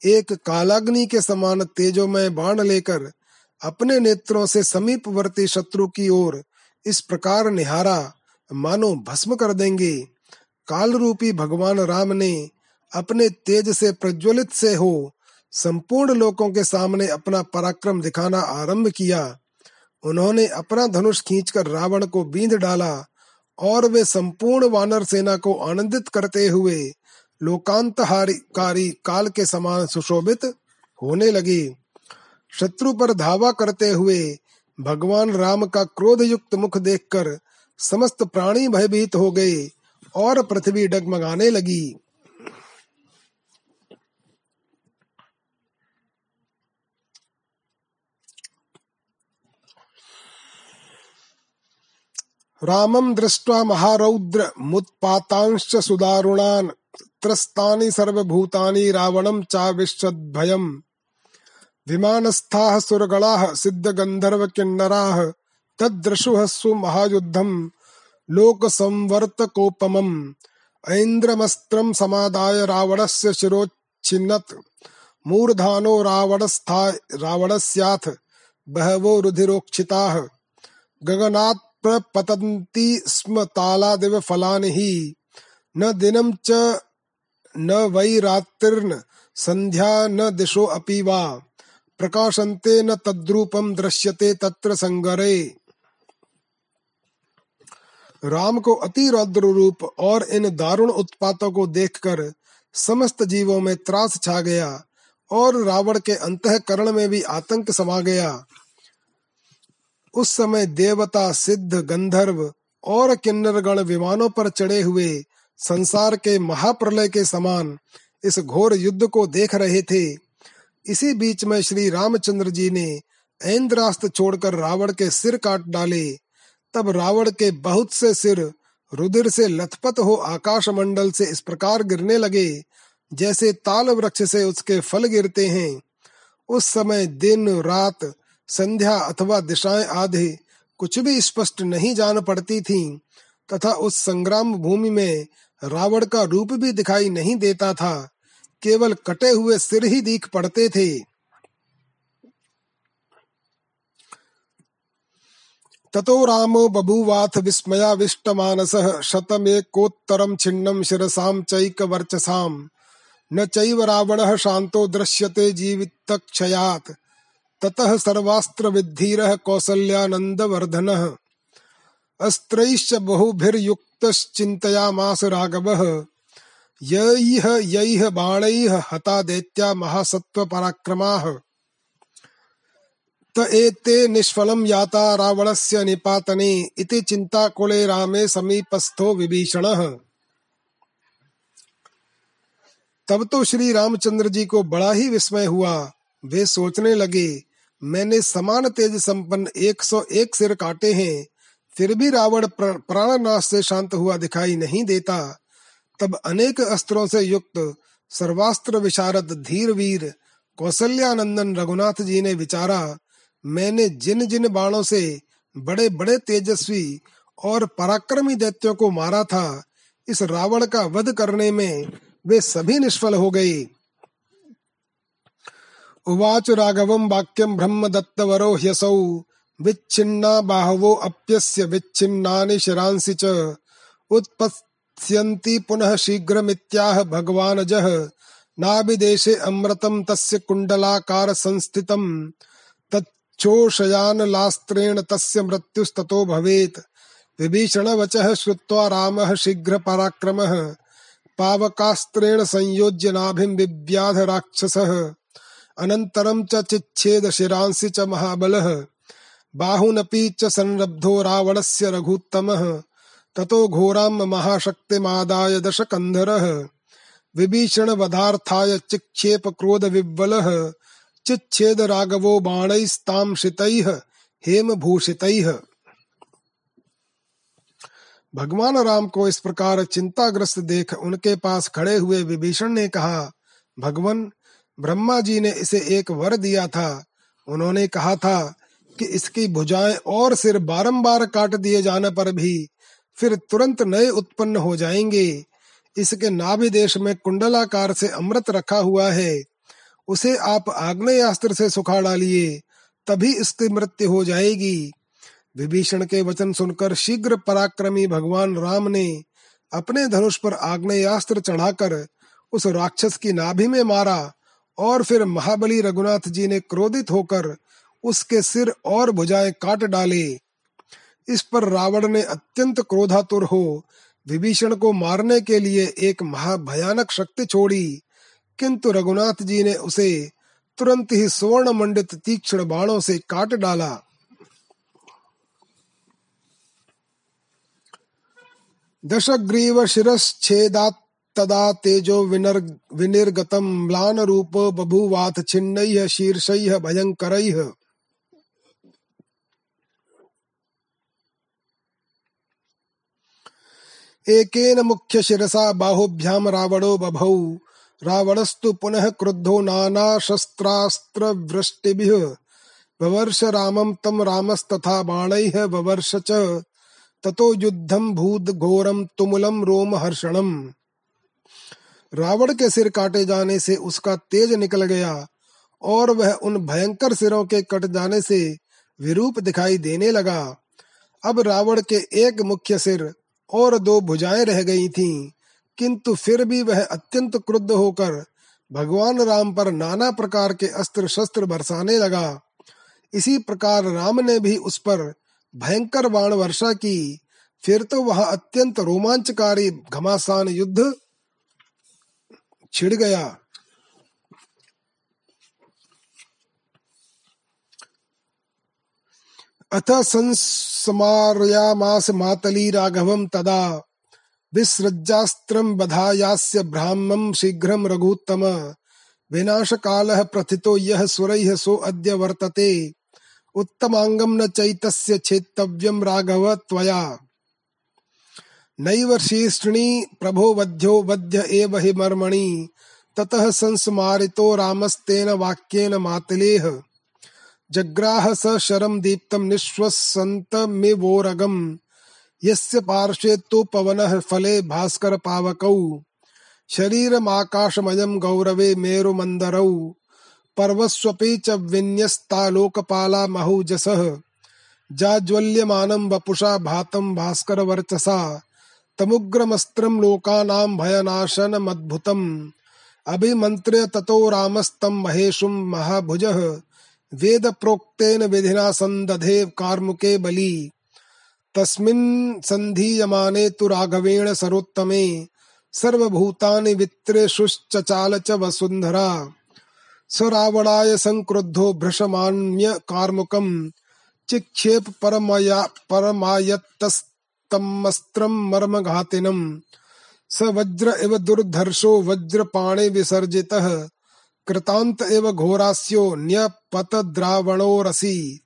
एक कालाग्नि के समान तेजो में बाण लेकर अपने नेत्रों से समीपवर्ती शत्रु की ओर इस प्रकार निहारा मानो भस्म कर देंगे। काल रूपी भगवान राम ने अपने तेज से प्रज्वलित से हो संपूर्ण लोकों के सामने अपना पराक्रम दिखाना आरंभ किया। उन्होंने अपना धनुष खींचकर रावण को बींद डाला और वे संपूर्ण वानर सेना को आनंदित करते हुए लोकांतहारी काल के समान सुशोभित होने लगे। शत्रु पर धावा करते हुए भगवान राम का क्रोध युक्त मुख देखकर समस्त प्राणी भयभीत हो गए और पृथ्वी डगमगाने लगी। रामं दृष्ट्वा महारौद्र मुत्पातांश्च सुदारुणान्, त्रस्तानि सर्वभूतानि रावणं चाविशद्भयम् विमानस्थाः सुरगणाः सिद्धगन्धर्वकिन्नराः तद्दृशुः सुमहायुद्धम्, लोकसंवर्तकोपमम् ऐन्द्रमस्त्रं समादाय रावणस्य शिरोच्छिन्नत्, मूर्धानो रावणस्था रावणस्याथ, बहवो रुधिरोक्षिताः गगनात् प्रपतन्ति स्म तालादिव फलानि हि न दिनं च न वै रात्रिर्न संध्या न दिशो अपि वा। प्रकाशन्ते न तद्रूपम दृश्यते तत्र संगरे। राम को अति रौद्र रूप और इन दारुण उत्पातों को देखकर समस्त जीवों में त्रास छा गया और रावण के अंतकरण में भी आतंक समा गया। उस समय देवता, सिद्ध, गंधर्व और किन्नरगण विमानों पर चढ़े हुए संसार के महाप्रलय के समान इस घोर युद्ध को देख रहे थे। इसी बीच में श्री रामचंद्र जी ने ऐन्द्रास्त्र छोड़कर रावण के सिर काट डाले। तब रावण के बहुत से सिर रुधिर से लथपथ हो आकाश मंडल से इस प्रकार गिरने लगे, जैसे ताल वृक्ष से उसके फल गिरते हैं। उस समय दिन, रात, संध्या अथवा दिशाएँ आधे कुछ भी स्पष्ट नहीं जान पड़ती थीं, तथा उस संग्राम भूमि में रावण का रूप भी दिखाई नहीं देता था। केवल कटे हुए सिर ही दिख पड़ते थे। ततो रामो बभूवाथ विस्मयाविष्टमानसः शतमेकोत्तरं छिन्नं शिरसां चैकवर्चसाम् न चैव रावणः शान्तो दृश्यते जीवितक्षयात्। ततः सर्वास्त्र विद्धीर कौसल्यानंद वर्धन अस्त्रैश्च बहुभिर्युक्तश्चिन्तयामास राघवः। यैह यैह बाणैः हता दैत्या महासत्त्वपराक्रमाः। त एते निष्फलं याता रावणस्य निपातने इति चिन्ताकुले रामे समीपस्थो विभीषणः। तब तो श्री रामचंद्र जी को बड़ा ही विस्मय हुआ। वे सोचने लगे, मैंने समान तेज संपन्न 101 सिर काटे हैं, फिर भी रावण प्राण नाश से शांत हुआ दिखाई नहीं देता। तब अनेक अस्त्रों से युक्त सर्वास्त्र विशारद धीर वीर कौशल्यानंदन रघुनाथ जी ने विचारा, मैंने जिन जिन बाणों से बड़े बड़े तेजस्वी और पराक्रमी दैत्यों को मारा था, इस रावण का वध करने में वे सभी निष्फल हो गए उवाच राघवम वाक्यम ब्रह्म दत्तवरो ह्यसौ विच्छिन्ना बाहवो अप्यस्य विच्छिन्नानि शिरांसि च उत्पत्स्यन्ति पुनः शीघ्रमित्याह भगवानजः। नाभिदेशे अमृतं तस्य कुण्डलाकार संस्थितम् तच्छोषयानलास्त्रेण तस्य मृत्युस्ततो भवेत्। विभीषण वचः श्रुत्वा रामः शीघ्र पराक्रमः पावकास्त्रेण संयोज्य नाभिं बिव्याध राक्षसः अनन्तरं च चिच्छेद शिरांसि च महाबलः। बाहुनपि च संरब्धो रावणस्य रघुत्तमः। ततो घोरां महाशक्तिमादाय विभीषण वधार्थाय चिक्षेप क्रोध विव्वलः चिच्छेद राघवो बाणैस्तां हेम भूषितैः भगवान राम को इस प्रकार चिंताग्रस्त देख उनके पास खड़े हुए विभीषण ने कहा, भगवान, ब्रह्मा जी ने इसे एक वर दिया था। उन्होंने कहा था कि इसकी भुजाएँ और सिर बारंबार काट दिए जाने पर भी फिर तुरंत नए उत्पन्न हो जाएँगे। इसके नाभि देश में कुंडलाकार से अमृत रखा हुआ है। उसे आप आग्नेयास्त्र से सुखा डालिए, तभी इसकी मृत्यु हो जाएगी। विभीषण के वचन सुनकर शीघ्र पराक्रमी भगवान राम ने अपने धनुष पर आग्नेयास्त्र चढ़ाकर उस राक्षस की नाभि में मारा और फिर महाबली रघुनाथ जी ने क्रोधित होकर उसके सिर और भुजाएँ काट डाले। इस पर रावण ने अत्यंत क्रोधातुर हो विभीषण को मारने के लिए एक महाभयानक शक्ति छोड़ी। किंतु रघुनाथ जी ने उसे तुरंत ही स्वर्ण मंडित तीक्ष्ण बाणों से काट डाला। दशग्रीव शिरश्छेदात् तदा तेजो विनर् विनिर्गतं म्लानरूपो बभूवाथ छिन्नैः शीर्षैः भयङ्करैः। एकेन मुख्य शिरसा बाहुभ्याम रावणो बभौ। रावणस्तु पुनः क्रुद्धो नाना शस्त्रास्त्र वृष्टिभिः ववर्ष रामं तं रामस्तथा बाणैः ववर्ष च। ततो युद्धम भूत घोरम तुमुलम रोम हर्षणम। रावण के सिर काटे जाने से उसका तेज निकल गया और वह उन भयंकर सिरों के कट जाने से विरूप दिखाई देने लगा। अब रावण के एक मुख्य सिर और दो भुजाएँ रह गई थीं, किंतु फिर भी वह अत्यंत क्रुद्ध होकर भगवान राम पर नाना प्रकार के अस्त्र शस्त्र बरसाने लगा। इसी प्रकार राम ने भी उस पर भयंकर बाण वर्षा की। फिर तो वह अत्यंत रोमांचकारी घमासान युद्ध छिड़ गया। अथ संस्मारयामास मातली राघवम तदा विसृज्यास्त्रं बधायास्य ब्राह्मं शीघ्रं रघुत्तम। विनाशकालः प्रथितो यः सुरैः सो अद्य वर्तते। उत्तमांगम न चैतस्य छेत्तव्यम राघव त्वया। नैव शीर्ष्णि प्रभो वध्यो वध्य एव हि मर्मणि। ततः संस्मारितो रामस्तेन वाक्येन मातलेह जग्राह स शरम दीप्तम निःश्वसन्तमिवोरगम्। यस्य पार्श्वे तु पवनः फले भास्कर पावकौ शरीरमाकाशमयं गौरवे मेरुमन्दरौ। पर्वस्वपि च विन्यस्तालोकपाला महौजसः जाज्वल्यमानं वपुषा भातं भास्करवर्चसा। तमुग्रमस्त्रं लोकानां भयनाशनमद्भुतम्। अभिमन्त्र्य ततो रामस्तं महेशुं महाभुजः। वेदप्रोक्तेन विधिना सन्दधे कार्मुके बली। तस्मिन् सन्धीयमाने तु राघवेण सरोत्तमे, सर्वभूतानि वित्रेषुश्चचाल च वसुन्धरा। स संक्रुद्धो भ्रशमान्य कार्मुकम, चिक्षेप परमया परमायत्तस्तमस्त्रं मर्मघातिनम्। स वज्र इव दुर्धर्षो वज्रपाणे विसर्जितः। कृतांत एव घोरास्यो न्यपतद्रावणोरसि।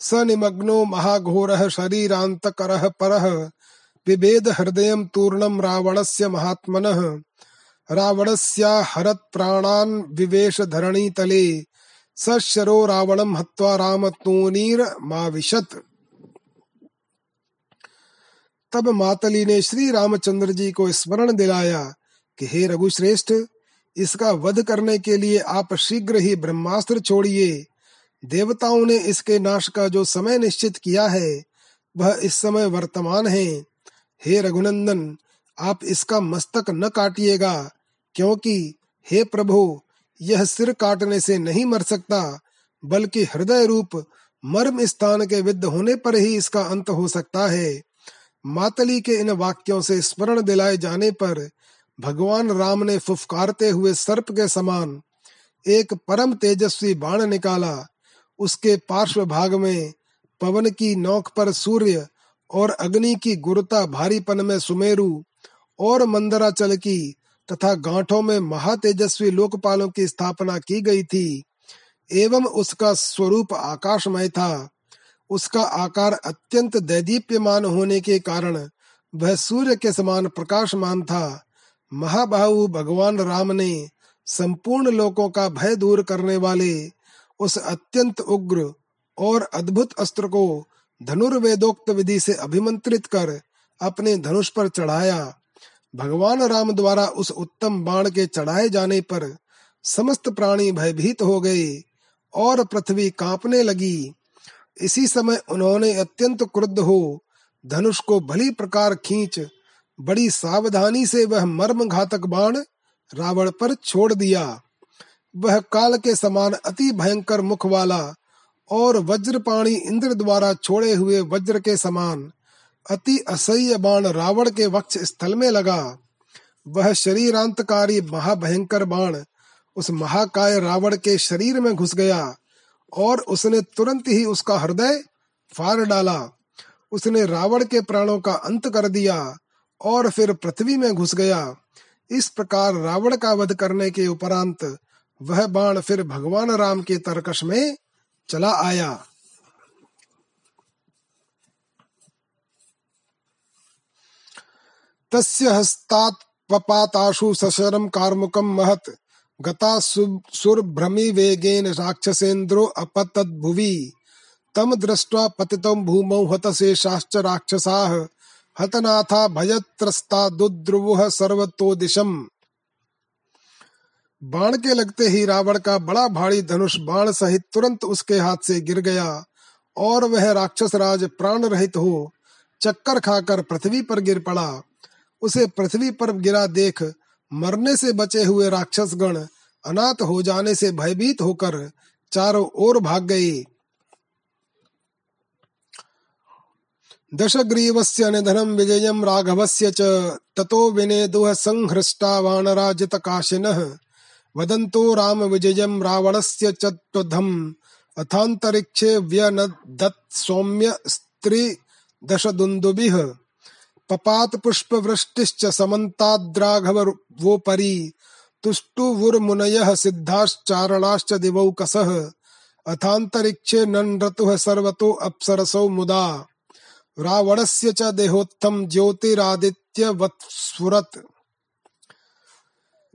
स निमग्नो महाघोरः शरीरान्तकरः परः। पिबेद हृदयं तूर्णं रावणस्य महात्मनः। रावणस्याहरत् प्राणान् विवेश धरणीतले स शरो रावणं हत्वा रामतूनीरमाविशत् तब मातली ने श्री रामचंद्र जी को स्मरण दिलाया कि हे रघुश्रेष्ठ इसका वध करने के लिए आप शीघ्र ही ब्रह्मास्त्र छोड़िए। देवताओं ने इसके नाश का जो समय निश्चित किया है, वह इस समय वर्तमान है। हे रघुनंदन, आप इसका मस्तक न काटिएगा, क्योंकि, हे प्रभु, यह सिर काटने से नहीं मर सकता, बल्कि हृदय रूप मर्म स्थान के विद्ध होने पर ही इसका अंत हो सकता है। मातली के इन वाक्यों से स्मरण दिलाए जाने पर भगवान राम ने फुफकारते हुए सर्प के समान एक परम तेजस्वी बाण निकाला। उसके पार्श्व भाग में पवन की नौक पर सूर्य और अग्नि की गुरुता भारीपन में सुमेरु और मंदराचल की तथा गांठों में महातेजस्वी लोकपालों की स्थापना की गई थी। एवं उसका स्वरूप आकाशमय था। उसका आकार अत्यंत दैदीप्यमान होने के कारण वह सूर्य के समान प्रकाशमान था। महाबाहु भगवान राम ने संपूर्ण लोकों का भय दूर करने वाले उस अत्यंत उग्र और अद्भुत अस्त्र को धनुर्वेदोक्त विधि से अभिमंत्रित कर अपने धनुष पर चढ़ाया। भगवान राम द्वारा उस उत्तम बाण के चढ़ाए जाने पर समस्त प्राणी भयभीत हो गए और पृथ्वी कांपने लगी। इसी समय उन्होंने अत्यंत क्रुद्ध हो धनुष को भली प्रकार खींच बड़ी सावधानी से वह मर्म घातक बाण रावण पर छोड़ दिया। वह काल के समान अति भयंकर मुख वाला और वज्रपाणी इंद्र द्वारा छोड़े हुए वज्र के समान अति असह्य बाण रावण के वक्ष स्थल में लगा। वह शरीरांतकारी महाभयंकर बाण उस महाकाय रावण के शरीर में घुस गया और उसने तुरंत ही उसका हृदय फाड़ डाला। उसने रावण के प्राणों का अंत कर दिया। और फिर पृथ्वी में घुस गया। इस प्रकार रावण का वध करने के उपरांत वह बाण फिर भगवान राम के तरकश में चला आया। तस्य हस्तात् पपाताशु सशरम कार्मुकम महत। गता सुरभ्रमी वेगेन राक्षसेन्द्रो अपतद्भुवि। तम दृष्ट्वा पतितं भूमौ हतशेषाश्च राक्षसाः। हतनाथा भयत्रस्ता दुद्रुवुः सर्वतो दिशम। बाण के लगते ही रावण का बड़ा भारी धनुष बाण सहित तुरंत उसके हाथ से गिर गया, और वह राक्षस राज प्राण रहित हो, चक्कर खाकर पृथ्वी पर गिर पड़ा। उसे पृथ्वी पर गिरा देख मरने से बचे हुए राक्षस गण अनाथ हो जाने से भयभीत होकर चारों ओर भाग गए। दशग्रीवस्य विजयं राघवस्य च। ततो विनेदुः संहृष्टा वानराजितकाशिनः। वदन्तो रामविजयं रावणस्य च त्वधम्। अथान्तरिक्षे व्यनदत् सौम्य स्त्री दशदुन्दुभिः। पपात पुष्पवृष्टिश्च समन्ताद्राघवोपरि। तुष्टुवुर्मुनयः सिद्धाश्चारणाश्च दिवौकसः अथान्तरिक्षे नन्रतुः सर्वतो अप्सरसौ मुदा। रावणस्य च देहोत्थम ज्योतिरादित्यवत्स्फुरत्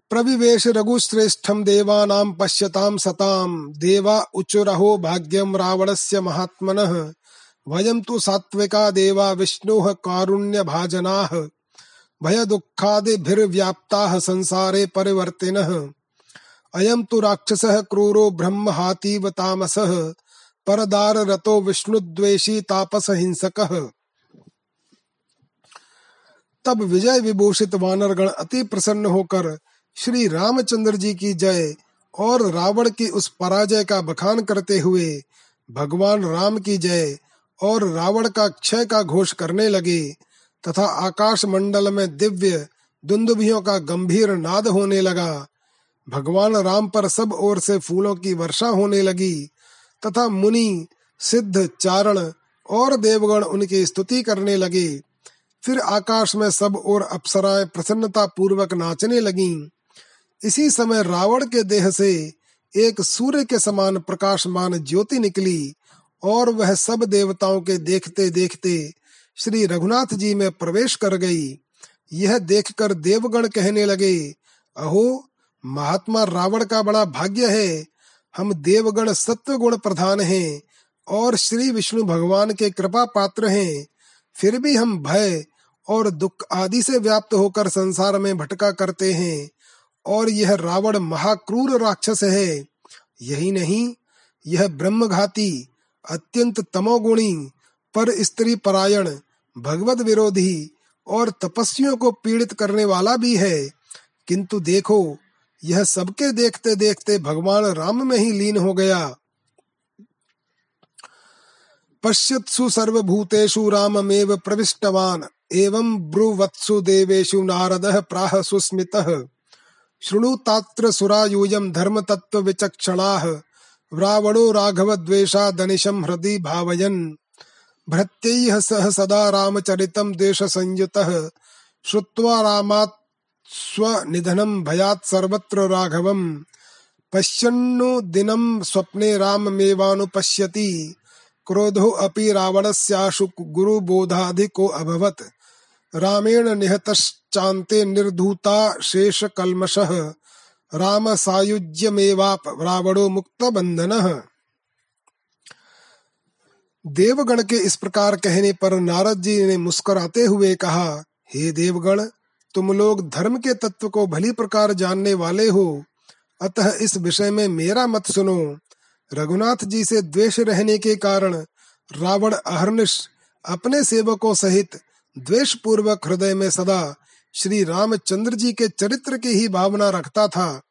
प्रविवेश रघुश्रेष्ठम देवानां पश्यतां सतां। देवा उचुरहो भाग्यम रावणस्य महात्मनः। वयं तु सात्विका देवा विष्णोः कारुण्यभाजनाः। भयदुःखादिभिर्व्याप्ताः संसारे परिवर्तिनः। अयं तु राक्षसः क्रूरो ब्रह्महातीव तामसः। परदार रतो विष्णुद्वेषी तापस हिंसक तब विजय विभूषित वानरगण अति प्रसन्न होकर श्री रामचंद्र जी की जय और रावण की उस पराजय का बखान करते हुए भगवान राम की जय और रावण का क्षय का घोष करने लगे तथा आकाश मंडल में दिव्य दुंदुभियों का गंभीर नाद होने लगा। भगवान राम पर सब ओर से फूलों की वर्षा होने लगी तथा मुनि, सिद्ध, चारण और देवगण उनकी स्तुति करने लगे। फिर आकाश में सब और अप्सराएँ प्रसन्नता पूर्वक नाचने लगीं। इसी समय रावण के देह से एक सूर्य के समान प्रकाशमान ज्योति निकली और वह सब देवताओं के देखते देखते श्री रघुनाथ जी में प्रवेश कर गई। यह देखकर देवगण कहने लगे, अहो, महात्मा रावण का बड़ा भाग्य है। हम देवगण सत्व गुण प्रधान हैं और श्री विष्णु भगवान के कृपा पात्र हैं। फिर भी हम भय और दुख आदि से व्याप्त होकर संसार में भटका करते हैं और यह रावण महाक्रूर राक्षस है। यही नहीं, यह ब्रह्मघाती, अत्यंत तमोगुणी, पर स्त्री परायण भगवत विरोधी और तपस्वियों को पीड़ित करने वाला भी है। किंतु देखो यह सबके देखते देखते भगवान राम में ही लीन हो गया। पश्यत्सु सर्वभूतेषु राममेव प्रविष्टवान्। एवं ब्रुवत्सु देवेषु नारदः प्राह सुस्मितः। शृणुतात्र सुरायूयं धर्मतत्त्वविचक्षणाः। रावणो राघवद्वेषादनिशं हृदि भावयन्। भृत्यैः सह सदा रामचरितं देशसंयुतः। श्रुत्वा रामात् स्वनिधनं भयात् सर्वत्र राघवम्। पश्यन्नु दिनं स्वप्ने राममेवानुपश्यति। क्रोधो अपि रावणस्याशु गुरुबोधाधिको अभवत्। रामेण निहतश्चान्ते निर्धूता राम सायुज्यमेवाप रावणो मुक्त बंधन देवगण के इस प्रकार कहने पर नारद जी ने मुस्कुराते हुए कहा, हे देवगण तुम लोग धर्म के तत्व को भली प्रकार जानने वाले हो। अतः इस विषय में मेरा मत सुनो। रघुनाथ जी से द्वेष रहने के कारण रावण अहर्निश अपने सेवकों सहित द्वेष पूर्वक हृदय में सदा श्री रामचंद्र जी के चरित्र की ही भावना रखता था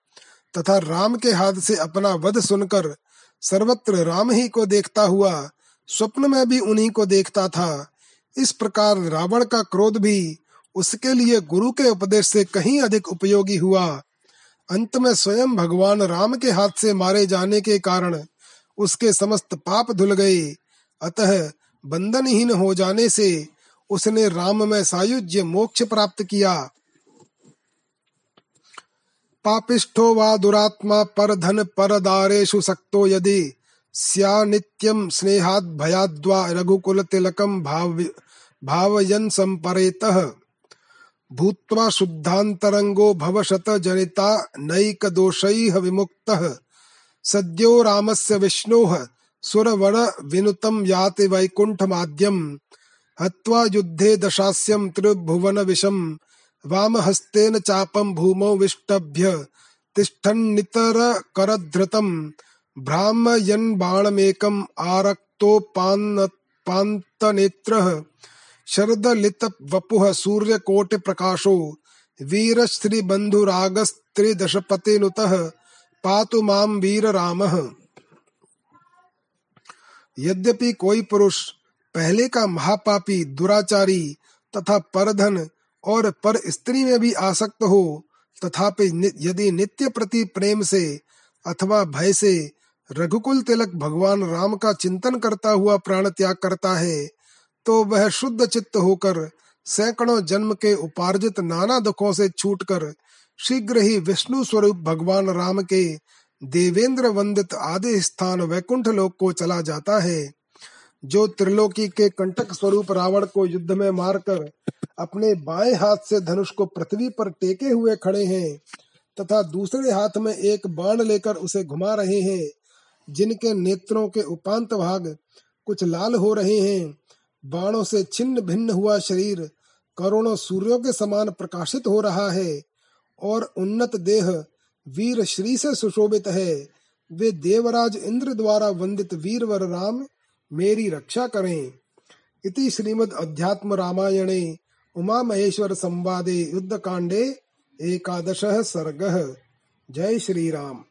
तथा राम के हाथ से अपना वध सुनकर सर्वत्र राम ही को देखता हुआ, स्वप्न में भी उन्हीं को देखता था। इस प्रकार रावण का क्रोध भी उसके लिए गुरु के उपदेश से कहीं अधिक उपयोगी हुआ। अंत में स्वयं भगवान राम के हाथ से मारे जाने के कारण उसके समस्त पाप धुल गए। अतः बंधनहीन हो जाने से उसने राम में सायुज्य मोक्ष प्राप्त किया। पापिष्ठो वा दुरात्मा पर धन पर दारेशु सक्तो यदि स्या नित्यम स्नेहाद भयाद्वा रघुकुल तिलकम भाव भावयन संपरेतः। भूत्वा शुद्धांतरंगो भवशत जनिता नैक दोषैः विमुक्तः। सद्यो रामस्य विष्णोः सुरवण विनुतम याति वैकुंठ माध्यम हत्वा युद्धे दशास्यम त्रिभुवन विषम वाम हस्तेन चापम भूमौ विष्टभ्य तिष्ठन्नितर करधृतम भ्रामयन् बाणमेकम् आरक्तोपान्तनेत्रः शरदलित वपुः सूर्यकोटिप्रकाशो वीरश्रीबन्धुरागस्त्रिदशपतिनुतः पातु माम वीर राम यद्यपि कोई पुरुष पहले का महापापी, दुराचारी तथा परधन और पर स्त्री में भी आसक्त हो, तथापि यदि नित्य प्रति प्रेम से अथवा भय से रघुकुल तिलक भगवान राम का चिंतन करता हुआ प्राण त्याग करता है तो वह शुद्ध चित्त होकर सैकड़ों जन्म के उपार्जित नाना दुखों से छूटकर शीघ्र ही विष्णु स्वरूप भगवान राम के देवेंद्र वंदित आदि स्थान वैकुंठ लोक को चला जाता है, जो त्रिलोकी के कंटक स्वरूप रावण को युद्ध में मारकर अपने बाएँ हाथ से धनुष को पृथ्वी पर टेके हुए खड़े हैं तथा दूसरे हाथ में एक बाण लेकर उसे घुमा रहे हैं, जिनके नेत्रों के उपांत भाग कुछ लाल हो रहे हैं। बाणों से छिन्न भिन्न हुआ शरीर करोड़ों सूर्यों के समान प्रकाशित हो रहा है, और उन्नत देह वीर श्री से सुशोभित है। वे देवराज इंद्र द्वारा वंदित वीरवर राम, मेरी रक्षा करें। इति श्रीमद् अध्यात्म रामायणे उमा महेश्वर संवादे युद्ध कांडे एकादश सर्ग। जय श्री राम।